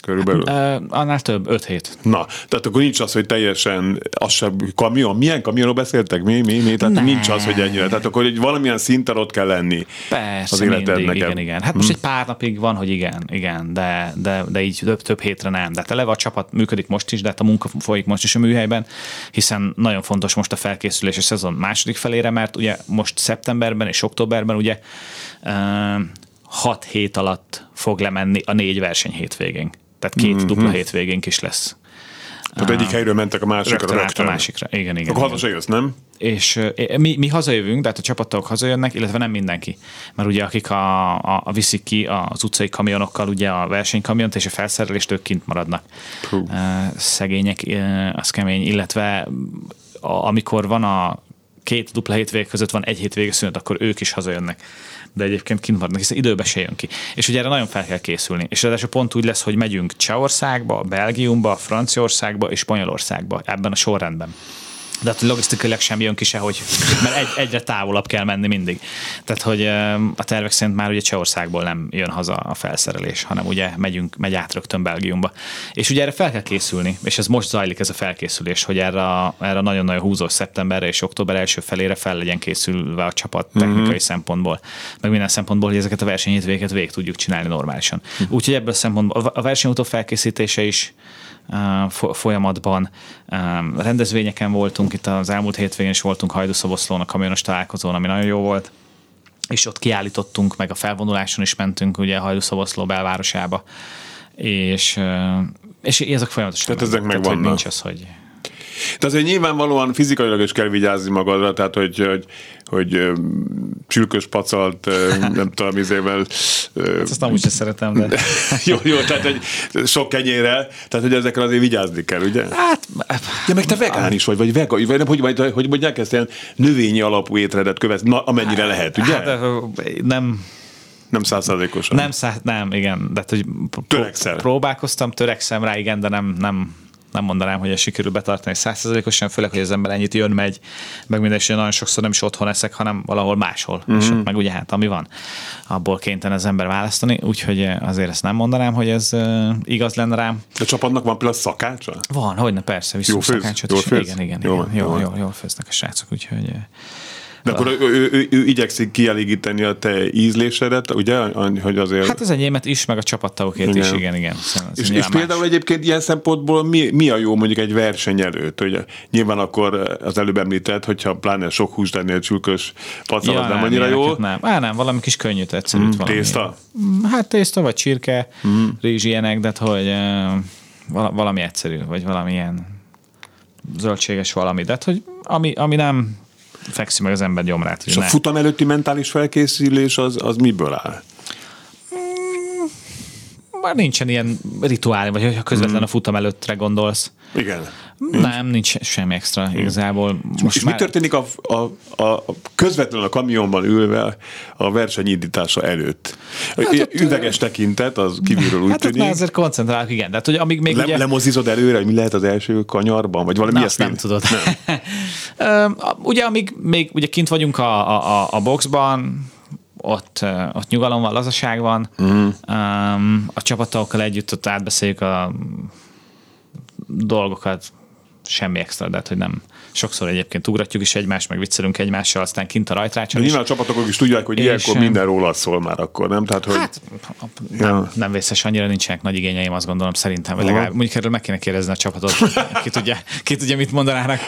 Körülbelül. Uh, annál több, 5 hét. Na, tehát akkor nincs az, hogy teljesen az sem kamion. Milyen kamionról beszéltek? Mi, mi, mi? Tehát Nem. nincs az, hogy ennyire. Tehát akkor egy valamilyen szinten ott kell lenni Persze, az életednek. mindig, igen, igen. Hát most egy pár napig van, hogy igen, igen, de, de, de így több, több hétre nem. De hát eleve a csapat működik most is, de hát a munka folyik most is a műhelyben, hiszen nagyon fontos most a felkészülés a szezon második felére, mert ugye most szeptemberben és októberben ugye ö, hat hét alatt fog lemenni a négy verseny hétvégén. Tehát két Mhm. dupla hétvégénk is lesz. Tehát egyik helyről mentek a másikra Rögtön át a rögtön. másikra. Igen, igen. Akkor haza jössz, nem? és mi, mi hazajövünk, de hát a csapatok hazajönnek, illetve nem mindenki. Mert ugye akik a, a, a viszik ki az utcai kamionokkal ugye a versenykamiont és a felszerelést, ők kint maradnak. Ö, Szegények, az kemény, illetve a, amikor van a két dupla hétvég között van egy hétvége szünet, akkor ők is hazajönnek. De egyébként kint maradnak, hiszen időbe se jön ki. És ugye erre nagyon fel kell készülni. És ráadásul pont úgy lesz, hogy megyünk Csehországba, Belgiumba, Franciaországba és Spanyolországba ebben a sorrendben de hát logisztikailag sem jön ki sehogy, mert egy, egyre távolabb kell menni mindig. Tehát, hogy a tervek szerint már ugye Csehországból nem jön haza a felszerelés, hanem ugye megyünk, megy át rögtön Belgiumba. És ugye erre fel kell készülni, és ez most zajlik ez a felkészülés, hogy erre, a, erre nagyon-nagyon húzós szeptemberre és október első felére fel legyen készülve a csapat mhm. technikai uh-huh. szempontból, meg minden szempontból, hogy ezeket a versenyhétvégeket végig tudjuk csinálni normálisan. Uh-huh. Úgyhogy ebből a szempontból a versenyautó felkészítése is folyamatban. Rendezvényeken voltunk, itt az elmúlt hétvégén is voltunk Hajdúszoboszlón a kamionos találkozón, ami nagyon jó volt és ott kiállítottunk, meg a felvonuláson is mentünk ugye Hajdúszoboszló belvárosába, és, és ezek folyamatosan Tehát ezek megvannak. Nincs az, hogy de azért nyilvánvalóan fizikailag is kell vigyázni magadra, tehát hogy, hogy, hogy csülkös pacalt, nem tudom, izével... Hát azt amúgy sem szeretem, de... jó, jó, tehát hogy sok kenyére, tehát hogy ezekre azért vigyázni kell, ugye? Hát... Ja, meg te vegán is vagy, vagy vega, vagy nem, hogy, vagy, hogy mondják ezt ilyen növényi alapú étrendet követni, na, amennyire lehet, ugye? Hát, nem, nem százszázalékosan. Nem, száz, nem, igen. De hogy Törekszel. Próbálkoztam, törekszem rá, igen, de nem, nem, nem mondanám, hogy ez sikerül betartani százszerzalékosan, főleg, hogy az ember ennyit jön, megy, meg minden, és nagyon sokszor nem is otthon eszek, hanem valahol máshol. Mm-hmm. És ott meg ugye hát, ami van, abból kénytelen az ember választani, úgyhogy azért ezt nem mondanám, hogy ez igaz lenne rám. A csapatnak van például szakácsa? Van, hogyne, persze, viszont szakácsot is. Igen, igen, igen, jó, igen. Jó, jó, jó, jó főznek a srácok, úgyhogy de akkor ő, ő, ő, ő igyekszik kielégíteni a te ízlésedet, ugye? Hogy azért... Hát az enyémet is, meg a csapattagokért is, igen, igen. És, és például egyébként ilyen szempontból mi, mi a jó mondjuk egy verseny előtt? Hogy nyilván akkor az előbb említett, hogyha pláne sok hús lennél csülkös pacal, ja, az nem, nem annyira jó. Nem. Á, nem, valami kis könnyű, egyszerű. Mm, valami. Tészta? Hát tészta, vagy csirke, mm. rizs ilyenek, de hogy valami egyszerű, vagy valamilyen zöldséges valami, de hogy ami, ami nem fekszi meg az ember gyomrát. És a ne. futam előtti mentális felkészülés az, az miből áll? Mm, már nincsen ilyen rituál, vagy ha közvetlen mm. a futam előttre gondolsz. Igen. Nem, nincs semmi extra igazából. Most és már... mi történik a, a, a, közvetlenül a kamionban ülve a versenyindítása előtt? Hát ott, Üveges tekintet, az kívülről úgy hát tűnik. Hát azért koncentrálok, igen. De hát, hogy amíg még Le, ugye... Lemozizod előre, hogy mi lehet az első kanyarban? Vagy valami Na, azt nem tudod. Nem. ugye amíg még ugye kint vagyunk a, a, a boxban, ott, ott nyugalom van, lazaság van. Uh-huh. Um, a csapatokkal együtt ott átbeszéljük a dolgokat, semmi extra, de hogy nem, sokszor egyébként ugratjuk is egymást, meg viccelünk egymással, aztán kint a rajtrácson Nyilván a csapatok is tudják, hogy ilyenkor minden róla szól már akkor, nem? Tehát, hogy... Hát, nem, ja. nem vészes, annyira nincsenek nagy igényeim, azt gondolom szerintem, vagy legalább mondjuk erről meg kéne kérdezni a csapatot, ki tudja, ki tudja, mit mondanának,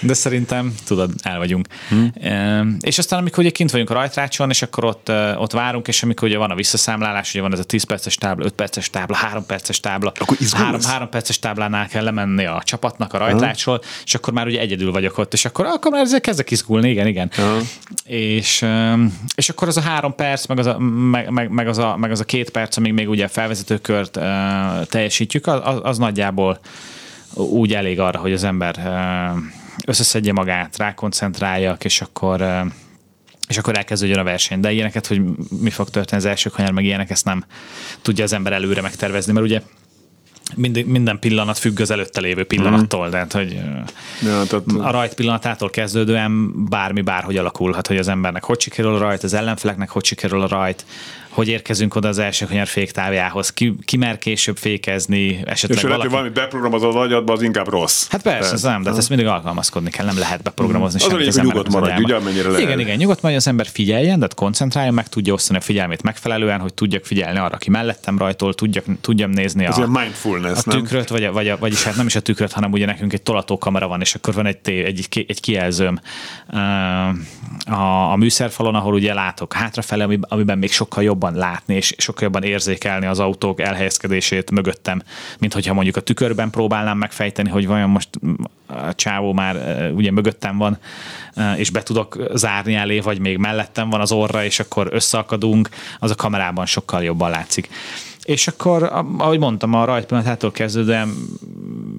de szerintem, tudod, el vagyunk. Hmm. E, és aztán, amikor ugye kint vagyunk a rajtrácson, és akkor ott, ott várunk, és amikor ugye van a visszaszámlálás, ugye van ez a 10 perces tábla, 5 perces tábla, 3 perces tábla, akkor 3, 3 perces táblánál kell lemenni a csapatnak a rajtrácsról, és akkor már ugye egyedül vagyok ott, és akkor, akkor már ezzel kezdek izgulni, igen, igen. Uh-huh. És, és akkor az a három perc, meg az a, meg, meg, meg, az, a, meg az a két perc, amíg még ugye a felvezetőkört uh, teljesítjük, az, az nagyjából úgy elég arra, hogy az ember uh, összeszedje magát, rákoncentráljak, és akkor uh, és akkor elkezdődjön a verseny. De ilyeneket, hogy mi fog történni az első kanyar, meg ilyenek, ezt nem tudja az ember előre megtervezni, mert ugye minden, minden pillanat függ az előtte lévő pillanattól, mm. tehát hogy ja, tehát... a rajt pillanatától kezdődően bármi bárhogy alakulhat, hogy az embernek hogy sikerül a rajt, az ellenfeleknek hogy sikerül a rajt, hogy érkezünk oda az első kanyar féktávjához, ki, ki mer később fékezni, esetleg És valaki... valami beprogramozod az agyadba, az inkább rossz. Hát persze, ez nem, de ezt mindig alkalmazkodni kell, nem lehet beprogramozni mm. semmit az, az nyugodt maradj, ugye, amennyire lehet. Igen, igen, nyugodt maradj, az ember figyeljen, de koncentráljon, meg tudja osztani a figyelmét megfelelően, hogy tudjak figyelni arra, aki mellettem rajtól, tudjak, tudjam nézni ez a, mindfulness, a tükröt, vagy, a, vagy a, vagyis hát nem is a tükröt, hanem ugye nekünk egy tolatókamera van, és akkor van egy, egy, egy kijelzőm a, a műszerfalon, ahol ugye látok hátrafele, amiben még sokkal jobban látni, és sokkal jobban érzékelni az autók elhelyezkedését mögöttem, mint hogyha mondjuk a tükörben próbálnám megfejteni, hogy vajon most a csávó már ugye mögöttem van, és be tudok zárni elé, vagy még mellettem van az orra, és akkor összeakadunk, az a kamerában sokkal jobban látszik. És akkor, ahogy mondtam, a rajtpillanatától kezdődően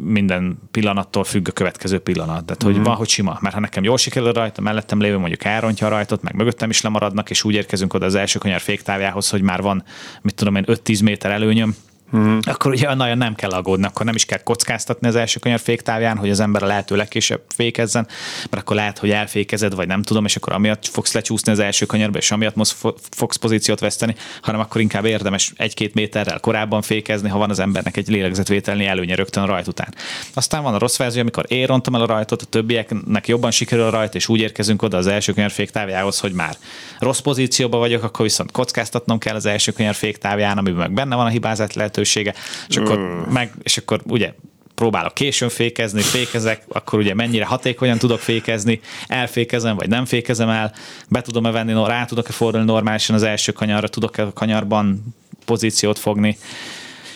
minden pillanattól függ a következő pillanat. Tehát, hogy Mhm. van, hogy sima. Mert ha nekem jól sikerül rajta, mellettem lévő mondjuk elrontja a rajtot, meg mögöttem is lemaradnak, és úgy érkezünk oda az első kanyar féktávjához, hogy már van, mit tudom én, 5-10 méter előnyöm, Mhm. akkor ugye nagyon nem kell aggódni, akkor nem is kell kockáztatni az első kanyar féktávján, hogy az ember a lehető legkésőbb fékezzen, mert akkor lehet, hogy elfékezed, vagy nem tudom, és akkor amiatt fogsz lecsúszni az első kanyarba, és amiatt most fo- fogsz pozíciót veszteni, hanem akkor inkább érdemes egy-két méterrel korábban fékezni, ha van az embernek egy lélegzetvételni előnye rögtön a rajt után. Aztán van a rossz verzió, amikor én rontom el a rajtot, a többieknek jobban sikerül a rajt, és úgy érkezünk oda az első kanyar féktávjához, hogy már rossz pozícióban vagyok, akkor viszont kockáztatnom kell az első kanyar féktávján, amiben meg benne van a hibázat lehetősége, és akkor, meg, és akkor ugye próbálok későn fékezni, fékezek, akkor ugye mennyire hatékonyan tudok fékezni, elfékezem, vagy nem fékezem el, be tudom-e venni, rá tudok-e fordulni normálisan az első kanyarra, tudok-e a kanyarban pozíciót fogni.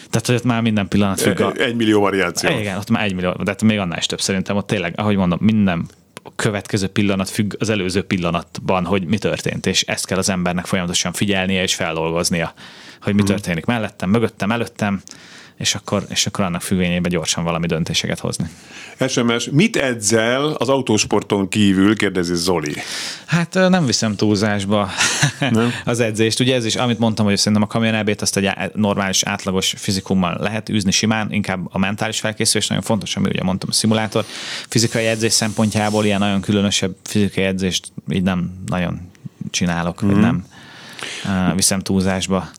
Tehát, hogy ott már minden pillanat függ a... Egy millió variáció. Igen, ott már egy millió, de hát még annál is több szerintem. Ott tényleg, ahogy mondom, minden következő pillanat függ az előző pillanatban, hogy mi történt, és ezt kell az embernek folyamatosan figyelnie és feldolgoznia, hogy mi történik mellettem, mögöttem, előttem, és akkor, és akkor annak függvényében gyorsan valami döntéseket hozni. SMS, mit edzel az autósporton kívül, kérdezi Zoli. Hát nem viszem túlzásba Nem? az edzést. Ugye ez is, amit mondtam, hogy szerintem a kamionelbét azt egy normális, átlagos fizikummal lehet űzni simán, inkább a mentális felkészülés nagyon fontos, ami ugye mondtam a szimulátor. Fizikai edzés szempontjából ilyen nagyon különösebb fizikai edzést így nem nagyon csinálok, vagy nem viszem túlzásba.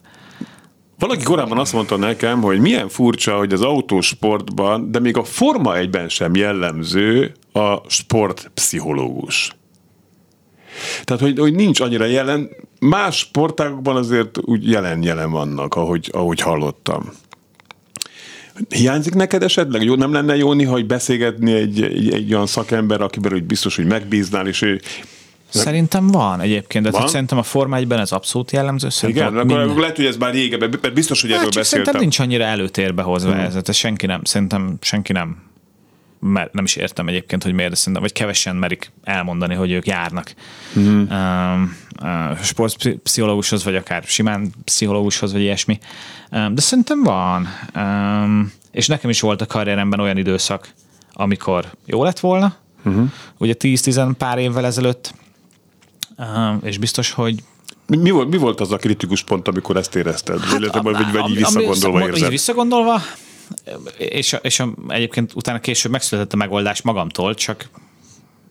Valaki korábban azt mondta nekem, hogy milyen furcsa, hogy az autósportban, de még a Forma 1-ben sem jellemző a sportpszichológus. Tehát, hogy, hogy nincs annyira jelen. Más sportágokban azért úgy jelen-jelen vannak, ahogy, ahogy hallottam. Hiányzik neked esetleg? Jó, nem lenne jó néha, hogy beszélgetni egy, egy, egy olyan szakember, akiben úgy biztos, hogy megbíznál, és ő Szerintem van egyébként, de Van? szerintem a Forma 1-ben ez abszolút jellemző. Szerintem igen, akkor minden- lehet, hogy ez már régebben, mert biztos, hogy erről Hát csak beszéltem. szerintem nincs annyira előtérbe hozva ez. Hát ez senki nem, szerintem senki nem mert nem is értem egyébként, hogy miért, szerintem, vagy kevesen merik elmondani, hogy ők járnak um, uh, sportpszichológushoz, vagy akár simán pszichológushoz, vagy ilyesmi. Um, de szerintem van. Um, és nekem is volt a karrieremben olyan időszak, amikor jó lett volna, uh-huh. ugye 10-10 pár évvel ezelőtt, és biztos, hogy Mi, volt, mi volt az a kritikus pont, amikor ezt érezted? Hát, Illetve, vagy, vagy, így visszagondolva így érzed? visszagondolva, és, és egyébként utána később megszületett a megoldás magamtól, csak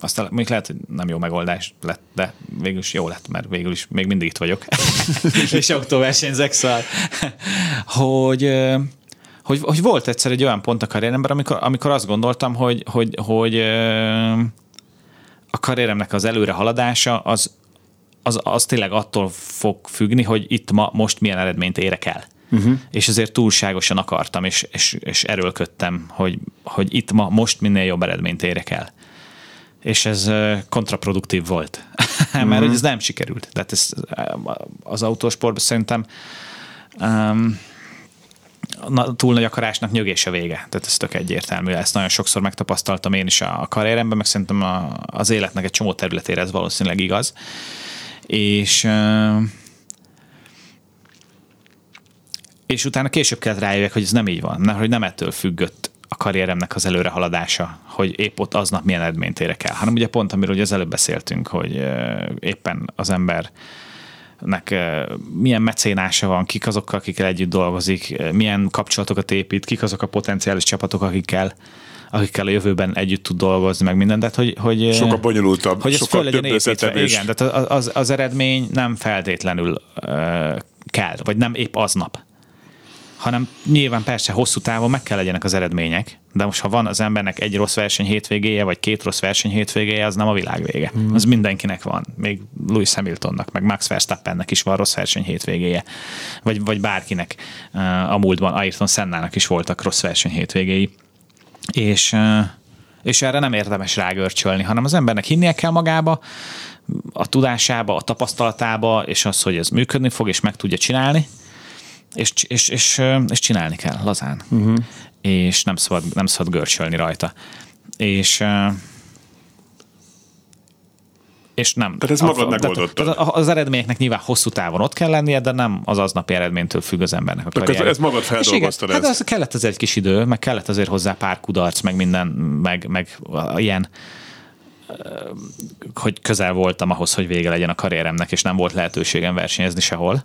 aztán még lehet, hogy nem jó megoldás lett, de végül is jó lett, mert végül is még mindig itt vagyok. és autóversenyzek, szóval, hogy, hogy, hogy, volt egyszer egy olyan pont a karrieremben, amikor, amikor azt gondoltam, hogy, hogy, hogy a karrieremnek az előre haladása az, az, az tényleg attól fog függni, hogy itt ma most milyen eredményt érek el. Uh-huh. És ezért túlságosan akartam, és, és, és erőlködtem, hogy, hogy itt ma most minél jobb eredményt érek el. És ez kontraproduktív volt. Mert hogy ez nem sikerült. Tehát ez, az autósportban szerintem um, na, túl nagy akarásnak nyögés a vége. Tehát ez tök egyértelmű. Ezt nagyon sokszor megtapasztaltam én is a, karrieremben, meg szerintem a, az életnek egy csomó területére ez valószínűleg igaz. És és utána később kellett rájöjjek, hogy ez nem így van, hogy nem ettől függött a karrieremnek az előrehaladása, hogy épp ott aznap milyen eredményt érek el, hanem ugye pont, amiről ugye az előbb beszéltünk, hogy éppen az ember nek ö, milyen mecénása van, kik azok, akikkel együtt dolgozik, milyen kapcsolatokat épít, kik azok a potenciális csapatok, akikkel akikkel a jövőben együtt tud dolgozni, meg minden, tehát hogy, hogy Sokkal bonyolultabb, hogy sokkal föl legyen építve. Igen, tehát az, az, az eredmény nem feltétlenül ö, kell, vagy nem épp aznap hanem nyilván persze hosszú távon meg kell legyenek az eredmények, de most ha van az embernek egy rossz verseny hétvégéje, vagy két rossz verseny hétvégéje, az nem a világ vége. Mm. Az mindenkinek van. Még Lewis Hamiltonnak, meg Max Verstappennek is van rossz verseny hétvégéje. Vagy, vagy bárkinek. Uh, a múltban Ayrton Sennának is voltak rossz verseny hétvégéi. És, és erre nem érdemes rágörcsölni, hanem az embernek hinnie kell magába, a tudásába, a tapasztalatába, és az, hogy ez működni fog, és meg tudja csinálni, és, és, és, és csinálni kell lazán. Uh-huh. És nem szabad, nem szabad görcsölni rajta. És, és nem. Tehát ez magad megoldottad. Tehát az eredményeknek nyilván hosszú távon ott kell lennie, de nem az aznapi eredménytől függ az embernek a karrier. Ez, ez magad feldolgoztad. Hát az kellett azért egy kis idő, meg kellett azért hozzá pár kudarc, meg minden, meg, meg ilyen hogy közel voltam ahhoz, hogy vége legyen a karrieremnek, és nem volt lehetőségem versenyezni sehol.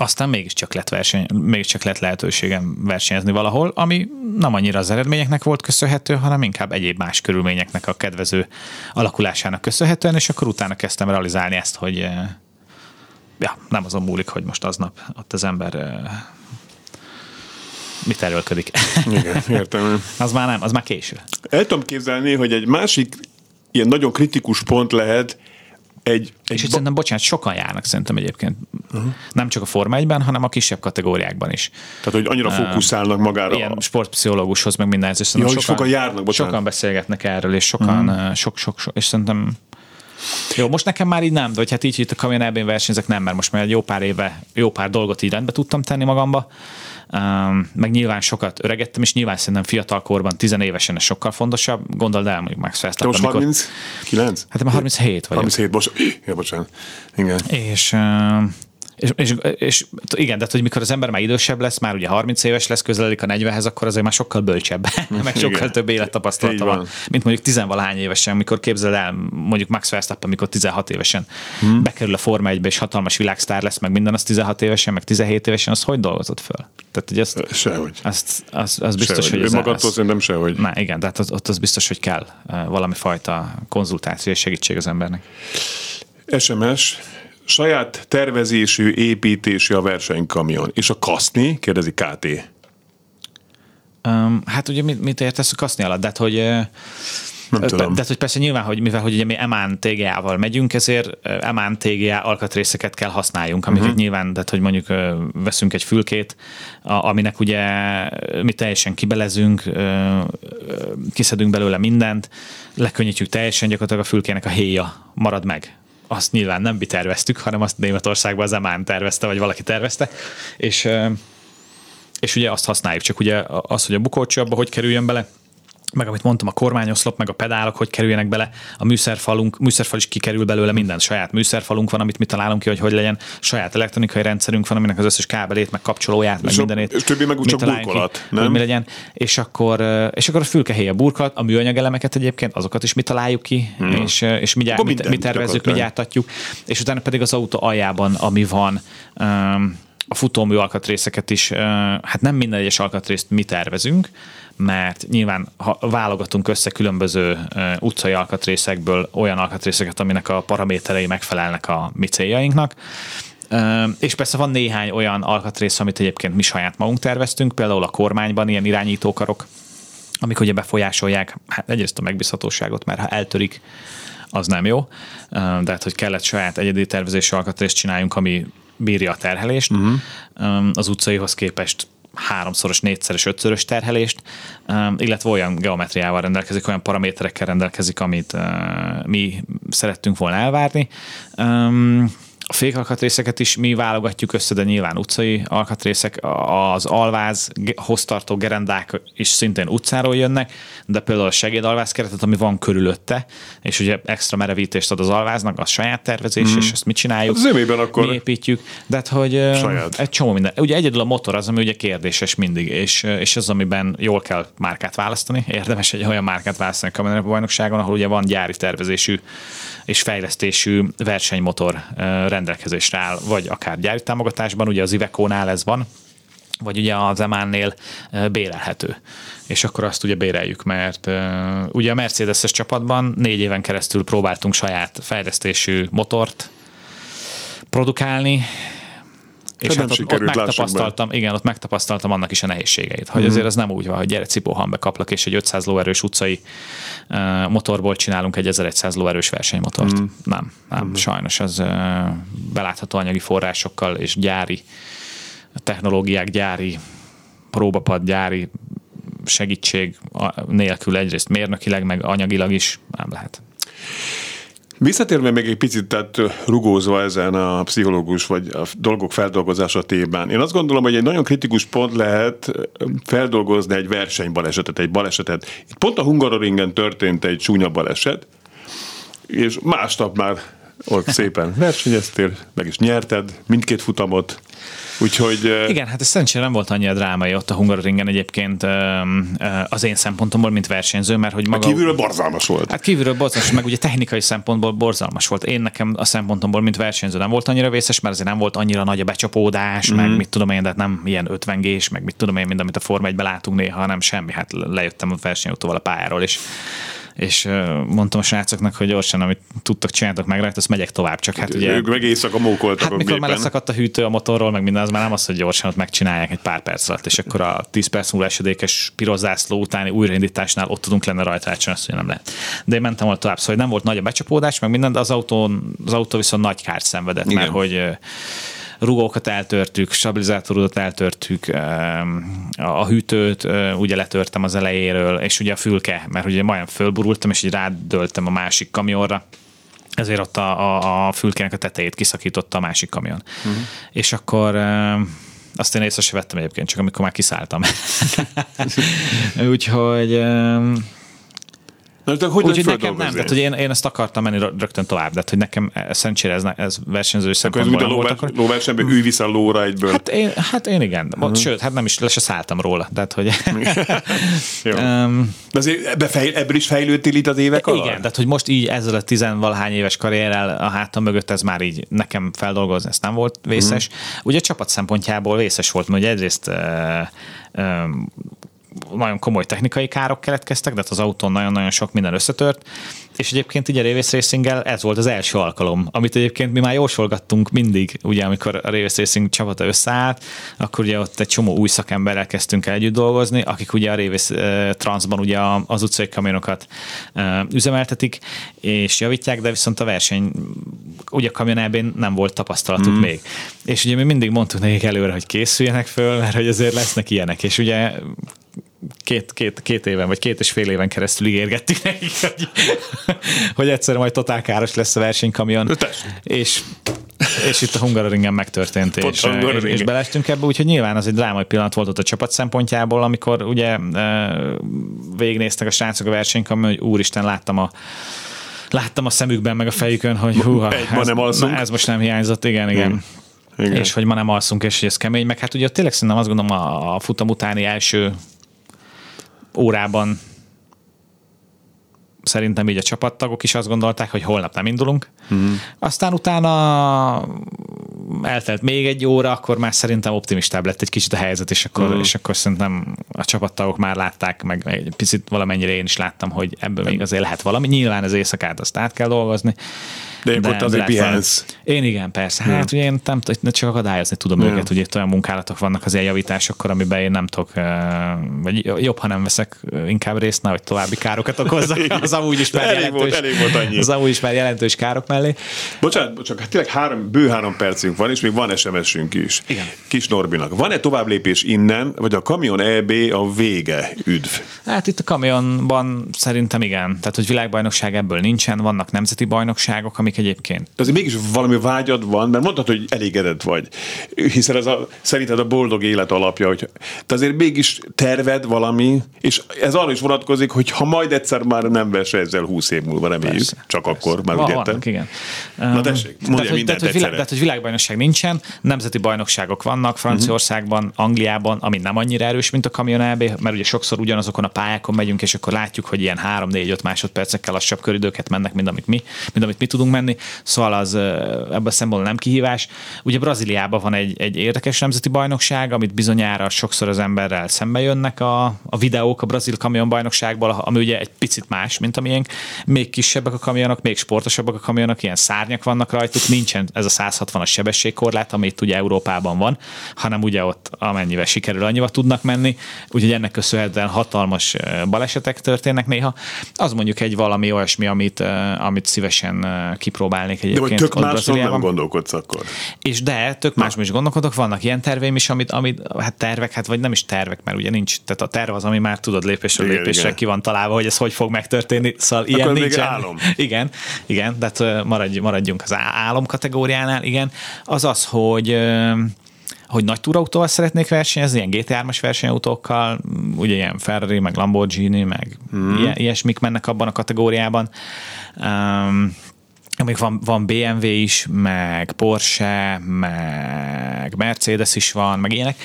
Aztán mégiscsak lett, verseny, mégiscsak lett lehetőségem versenyezni valahol, ami nem annyira az eredményeknek volt köszönhető, hanem inkább egyéb más körülményeknek a kedvező alakulásának köszönhetően, és akkor utána kezdtem realizálni ezt, hogy ja, nem azon múlik, hogy most aznap ott az ember mit erőlködik. Igen, értem. az már nem, az már késő. El tudom képzelni, hogy egy másik ilyen nagyon kritikus pont lehet egy, egy és ba- szerintem, bocsánat, sokan járnak szerintem egyébként. Uh-huh. Nem csak a Forma 1-ben, hanem a kisebb kategóriákban is. Tehát, hogy annyira fókuszálnak magára. Ilyen sportpszichológushoz, meg minden ez. Ja, sokan, sokan járnak, bocsánat. Sokan beszélgetnek erről, és sokan, uh-huh. sok, sok, sok, és szerintem jó, most nekem már így nem, de hogy hát így itt a kamion ebben versenyzek nem, mert most már egy jó pár éve, jó pár dolgot így rendbe tudtam tenni magamba, um, meg nyilván sokat öregettem, és nyilván szerintem fiatalkorban, tizenévesen ez sokkal fontosabb. Gondold el, mondjuk Max Verstappen. Most 39? Hát már 37 vagyok. 37, bocs, ja, bocsánat. Igen. És és, és, és igen, de hogy mikor az ember már idősebb lesz, már ugye 30 éves lesz, közeledik a 40-hez, akkor azért már sokkal bölcsebb, meg sokkal igen. több élettapasztalata van, mint mondjuk tizenvalahány évesen, amikor képzeld el, mondjuk Max Verstappen, amikor 16 évesen hmm. bekerül a Forma 1 és hatalmas világsztár lesz, meg minden az 16 évesen, meg 17 évesen, az hogy dolgozott föl? Tehát, hogy ezt, sehogy. Azt, az, az biztos, sehogy. hogy ez, szerintem sehogy. Na igen, tehát az, ott az biztos, hogy kell valami fajta konzultáció és segítség az embernek. SMS, saját tervezésű, építésű a versenykamion. És a kaszni? Kérdezi KT. Um, hát ugye mit, mit értesz a kaszni alatt? De hogy nem tudom. De, hogy persze nyilván, hogy mivel hogy ugye mi emán TGA-val megyünk, ezért emán TGA alkatrészeket kell használjunk, amiket uh-huh. nyilván, de hogy mondjuk veszünk egy fülkét, aminek ugye mi teljesen kibelezünk, kiszedünk belőle mindent, lekönnyítjük teljesen, gyakorlatilag a fülkének a héja marad meg azt nyilván nem mi terveztük, hanem azt Németországban az Emán tervezte, vagy valaki tervezte, és, és ugye azt használjuk, csak ugye az, hogy a bukócsi abba hogy kerüljön bele, meg amit mondtam, a kormányoszlop, meg a pedálok, hogy kerüljenek bele, a műszerfalunk, műszerfal is kikerül belőle minden, saját műszerfalunk van, amit mi találunk ki, hogy hogy legyen, saját elektronikai rendszerünk van, aminek az összes kábelét, meg kapcsolóját, meg és mindenét. És többi meg úgy csak burkolat, ki, nem? Hogy mi legyen. És akkor, és akkor a fülkehéj a burkolat, a műanyag elemeket egyébként, azokat is mi találjuk ki, hmm. és, és mi, gyár, mi, mi tervezzük, mi gyártatjuk, és utána pedig az autó aljában, ami van, um, a futómű alkatrészeket is, hát nem minden egyes alkatrészt mi tervezünk, mert nyilván ha válogatunk össze különböző utcai alkatrészekből olyan alkatrészeket, aminek a paraméterei megfelelnek a mi céljainknak, és persze van néhány olyan alkatrész, amit egyébként mi saját magunk terveztünk, például a kormányban ilyen irányítókarok, amik ugye befolyásolják hát egyrészt a megbízhatóságot, mert ha eltörik, az nem jó, de hát, hogy kellett saját egyedi tervezési alkatrészt csináljunk, ami bírja a terhelést. Uh-huh. Az utcaihoz képest háromszoros, négyszeres, ötszörös terhelést, illetve olyan geometriával rendelkezik, olyan paraméterekkel rendelkezik, amit mi szerettünk volna elvárni. A fékalkatrészeket is mi válogatjuk össze, de nyilván utcai alkatrészek, az alváz, hoztartó gerendák is szintén utcáról jönnek, de például a segédalváz keretet, ami van körülötte, és ugye extra merevítést ad az alváznak, az saját tervezés, mm. és ezt mit csináljuk? Az hát akkor mi építjük, de hát, hogy saját. egy csomó minden. Ugye egyedül a motor az, ami ugye kérdéses mindig, és, és az, amiben jól kell márkát választani. Érdemes egy olyan márkát választani a bajnokságon, ahol ugye van gyári tervezésű és fejlesztésű versenymotor rendelkezésre áll, vagy akár gyári támogatásban, ugye az Iveco-nál ez van, vagy ugye az Emánnél bérelhető. És akkor azt ugye béreljük, mert ugye a Mercedes-es csapatban négy éven keresztül próbáltunk saját fejlesztésű motort produkálni, és hát ott, ott megtapasztaltam, igen, ott megtapasztaltam annak is a nehézségeit, hogy mm. azért az nem úgy van, hogy gyere cipóhan bekaplak, és egy 500 lóerős utcai uh, motorból csinálunk egy 1100 lóerős versenymotort. Mm. Nem, nem, mm. sajnos az uh, belátható anyagi forrásokkal és gyári technológiák, gyári próbapad, gyári segítség nélkül egyrészt mérnökileg, meg anyagilag is nem lehet. Visszatérve még egy picit, tehát rugózva ezen a pszichológus vagy a dolgok feldolgozása tében. Én azt gondolom, hogy egy nagyon kritikus pont lehet feldolgozni egy versenybalesetet, egy balesetet. Itt pont a Hungaroringen történt egy csúnya baleset, és másnap már ott szépen versenyeztél, meg is nyerted mindkét futamot, Úgyhogy... Igen, hát ez szerencsére nem volt annyira drámai ott a Hungaroringen egyébként az én szempontomból, mint versenyző, mert hogy maga... A kívülről borzalmas volt. Hát kívülről borzalmas, meg ugye technikai szempontból borzalmas volt. Én nekem a szempontomból, mint versenyző nem volt annyira vészes, mert azért nem volt annyira nagy a becsapódás, mm-hmm. meg mit tudom én, de hát nem ilyen 50 g meg mit tudom én, mint amit a Forma 1 látunk néha, hanem semmi. Hát lejöttem a versenyautóval a pályáról, és és mondtam a srácoknak, hogy gyorsan, amit tudtak, csináltak meg rajta, azt megyek tovább. Csak hát ugye... Ők meg éjszaka mókoltak hát, mikor már leszakadt a hűtő a motorról, meg minden, az már nem az, hogy gyorsan ott megcsinálják egy pár perc alatt, és akkor a 10 perc múlva esedékes pirozászló utáni újraindításnál ott tudunk lenne rajta átcsinálni, azt, hogy nem lehet. De én mentem ott tovább, szóval nem volt nagy a becsapódás, meg minden, de az autó, az autó viszont nagy kárt szenvedett, Igen. mert hogy rugókat eltörtük, stabilizátorudat eltörtük, a hűtőt ugye letörtem az elejéről, és ugye a fülke, mert ugye majdnem fölburultam, és így rádöltem a másik kamionra, ezért ott a, a, a fülkének a tetejét kiszakította a másik kamion. Uh-huh. És akkor azt én észre sem vettem egyébként, csak amikor már kiszálltam. Úgyhogy Na, de hogy Úgyhogy nekem nem, tehát, hogy én, én ezt akartam menni rögtön tovább, de hogy nekem szerencsére ez, ez versenyző szempontból nem volt. Akkor lóversenyben ő vissza lóra egyből. Hát én, hát én igen, uh-huh. sőt, hát nem is, le se szálltam róla. Tehát, hogy um, de azért ebbe fej, ebből is fejlődtél itt az évek alatt? Igen, tehát hogy most így ezzel a tizenvalahány éves karrierrel a hátam mögött ez már így nekem feldolgozni, ez nem volt vészes. Uh-huh. Ugye a csapat szempontjából vészes volt, mert ugye egyrészt uh, nagyon komoly technikai károk keletkeztek, de hát az autón nagyon-nagyon sok minden összetört, és egyébként így a Ravis racing ez volt az első alkalom, amit egyébként mi már jósolgattunk mindig, ugye amikor a Ravis Racing csapata összeállt, akkor ugye ott egy csomó új szakemberrel kezdtünk el együtt dolgozni, akik ugye a Ravis uh, Transban ugye az utcai kamionokat uh, üzemeltetik és javítják, de viszont a verseny ugye a kamion nem volt tapasztalatuk mm. még. És ugye mi mindig mondtuk nekik előre, hogy készüljenek föl, mert hogy azért lesznek ilyenek, és ugye két, két, két éven, vagy két és fél éven keresztül ígérgettük nekik, hogy, hogy egyszer majd totál káros lesz a versenykamion. És és itt a Hungaroringen megtörtént, és, és, és belestünk ebbe, úgyhogy nyilván az egy drámai pillanat volt ott a csapat szempontjából, amikor ugye végignéztek a srácok a versenykamion, hogy úristen, láttam a láttam a szemükben, meg a fejükön, hogy húha, ez, nem alszunk. ez most nem hiányzott, igen, igen. Hmm. Igen. És hogy ma nem alszunk, és ez kemény, meg hát ugye tényleg szerintem azt gondolom a, a futam utáni első órában szerintem így a csapattagok is azt gondolták, hogy holnap nem indulunk. Mm. Aztán utána eltelt még egy óra, akkor már szerintem optimistább lett egy kicsit a helyzet, és akkor, mm. és akkor szerintem a csapattagok már látták, meg egy picit valamennyire én is láttam, hogy ebből még azért lehet valami. Nyilván az éjszakát azt át kell dolgozni, de, de ott azért pihensz. Én igen, persze. Hát hmm. ugye én nem, csak akadályozni tudom hmm. őket, hogy itt olyan munkálatok vannak az javításokkor, amiben én nem tudok, vagy jobb, ha nem veszek inkább részt, hogy további károkat okozzak. Az amúgy is már elég jelentős, volt, elég volt annyi. Az amúgy is már jelentős károk mellé. Bocsánat, csak hát tényleg három, bő három percünk van, és még van SMS-ünk is. Igen. Kis Norbinak. Van-e tovább lépés innen, vagy a Kamion EB a vége? Üdv. Hát itt a kamionban szerintem igen. Tehát, hogy világbajnokság ebből nincsen, vannak nemzeti bajnokságok, amik egyébként. De azért mégis valami vágyad van, mert mondtad, hogy elégedett vagy, hiszen ez a, szerinted a boldog élet alapja, hogy te azért mégis terved valami, és ez arra is vonatkozik, hogy ha majd egyszer már nem ezzel 20 év múlva, reméljük, Persze. csak Persze. akkor, már úgy értem. igen. Na tessék, mondja tehát, hogy, tehát, hogy, világ, tehát, hogy világbajnokság nincsen, nemzeti bajnokságok vannak Franciaországban, uh-huh. Angliában, ami nem annyira erős, mint a Kamion AB, mert ugye sokszor ugyanazokon a pályákon megyünk, és akkor látjuk, hogy ilyen 3-4-5 másodpercekkel lassabb köridőket mennek, mint amit mi, mint amit mi tudunk menni szóval az ebből a nem kihívás. Ugye Brazíliában van egy, egy érdekes nemzeti bajnokság, amit bizonyára sokszor az emberrel szembe jönnek a, a videók a brazil kamionbajnokságból, ami ugye egy picit más, mint a. Még kisebbek a kamionok, még sportosabbak a kamionok, ilyen szárnyak vannak rajtuk, nincsen ez a 160-as sebességkorlát, ami itt ugye Európában van, hanem ugye ott amennyivel sikerül, annyival tudnak menni, úgyhogy ennek köszönhetően hatalmas balesetek történnek néha. Az mondjuk egy valami olyasmi, amit, amit szívesen kipróbálnék egyébként. De vagy tök máson nem gondolkodsz akkor. És de, tök másban is gondolkodok, vannak ilyen terveim is, amit, amit, hát tervek, hát vagy nem is tervek, mert ugye nincs, tehát a terv az, ami már tudod lépésről igen, lépésre igen. ki van találva, hogy ez hogy fog megtörténni, szóval akkor ilyen nincsen. álom. Igen, igen, de hát maradj, maradjunk az álom kategóriánál, igen. Az az, hogy hogy nagy túrautóval szeretnék versenyezni, ilyen GT3-as versenyautókkal, ugye ilyen Ferrari, meg Lamborghini, meg hmm. ilyesmik mennek abban a kategóriában. Um, még van, van BMW is, meg Porsche, meg Mercedes is van, meg ilyenek,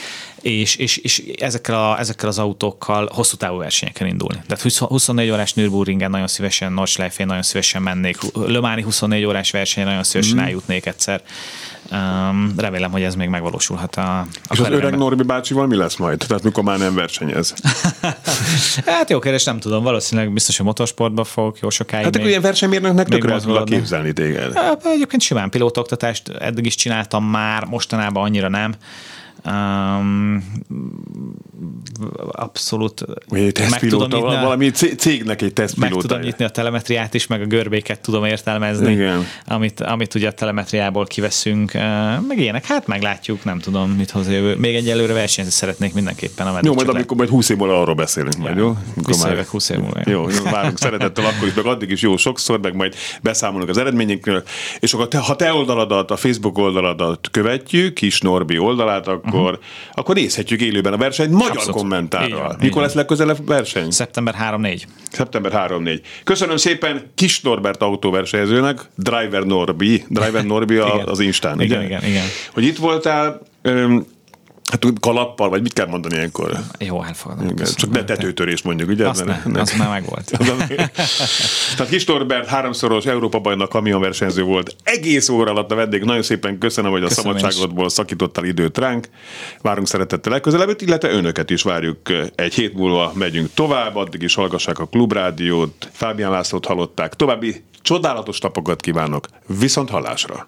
és, és, és ezekkel, a, ezekkel az autókkal hosszú távú versenyeken indulni. Tehát 24 órás Nürburgringen nagyon szívesen, Nordschleife nagyon szívesen mennék, Lömáni 24 órás versenyen nagyon szívesen mm. eljutnék egyszer. Um, remélem, hogy ez még megvalósulhat a, a És az öreg Norbi bácsival mi lesz majd? Tehát mikor már nem versenyez? hát jó kérdés, nem tudom. Valószínűleg biztos, hogy motorsportban fog jó sokáig. Hát akkor ilyen versenymérnöknek tökre tudok képzelni téged. Hát, egyébként simán pilótoktatást eddig is csináltam már, mostanában annyira nem. Um, abszolút meg tudom nyitni a, valami cégnek egy tesztpilóta. Meg tudom nyitni a telemetriát is, meg a görbéket tudom értelmezni, Igen. Amit, amit ugye a telemetriából kiveszünk, meg ilyenek. Hát meglátjuk, nem tudom, mit hoz jövő. Még egyelőre versenyezni szeretnék mindenképpen. A jó, majd amikor majd 20 év múlva arról beszélünk, majd, jó? Visszajövök 20 év múlva. Jó, jó, várunk szeretettel akkor is, meg addig is jó sokszor, meg majd beszámolunk az eredményekről. És akkor te, ha te oldaladat, a Facebook oldaladat követjük, Kis Norbi oldalát, akkor uh-huh. akkor nézhetjük élőben a versenyt magyar Abszolút. kommentárral. Mikor lesz legközelebb verseny? Szeptember 3-4. Szeptember 3-4. Köszönöm szépen Kis Norbert autóversenyzőnek, Driver Norbi, Driver Norbi az Instán. Igen, igen, igen, igen. Hogy itt voltál, Hát kalappal, vagy mit kell mondani ilyenkor? Jó, elfogadom. Igen, csak ne tetőtörés mondjuk, ugye? Azt, ne, ne. az már megvolt. Tehát Kis Norbert háromszoros Európa bajnak kamionversenyző volt. Egész óra alatt a vendég. Nagyon szépen köszönöm, hogy a köszönöm szabadságodból is. szakítottál időt ránk. Várunk szeretettel legközelebb, illetve önöket is várjuk. Egy hét múlva megyünk tovább, addig is hallgassák a Klubrádiót. Fábián Lászlót hallották. További csodálatos napokat kívánok. Viszont hallásra!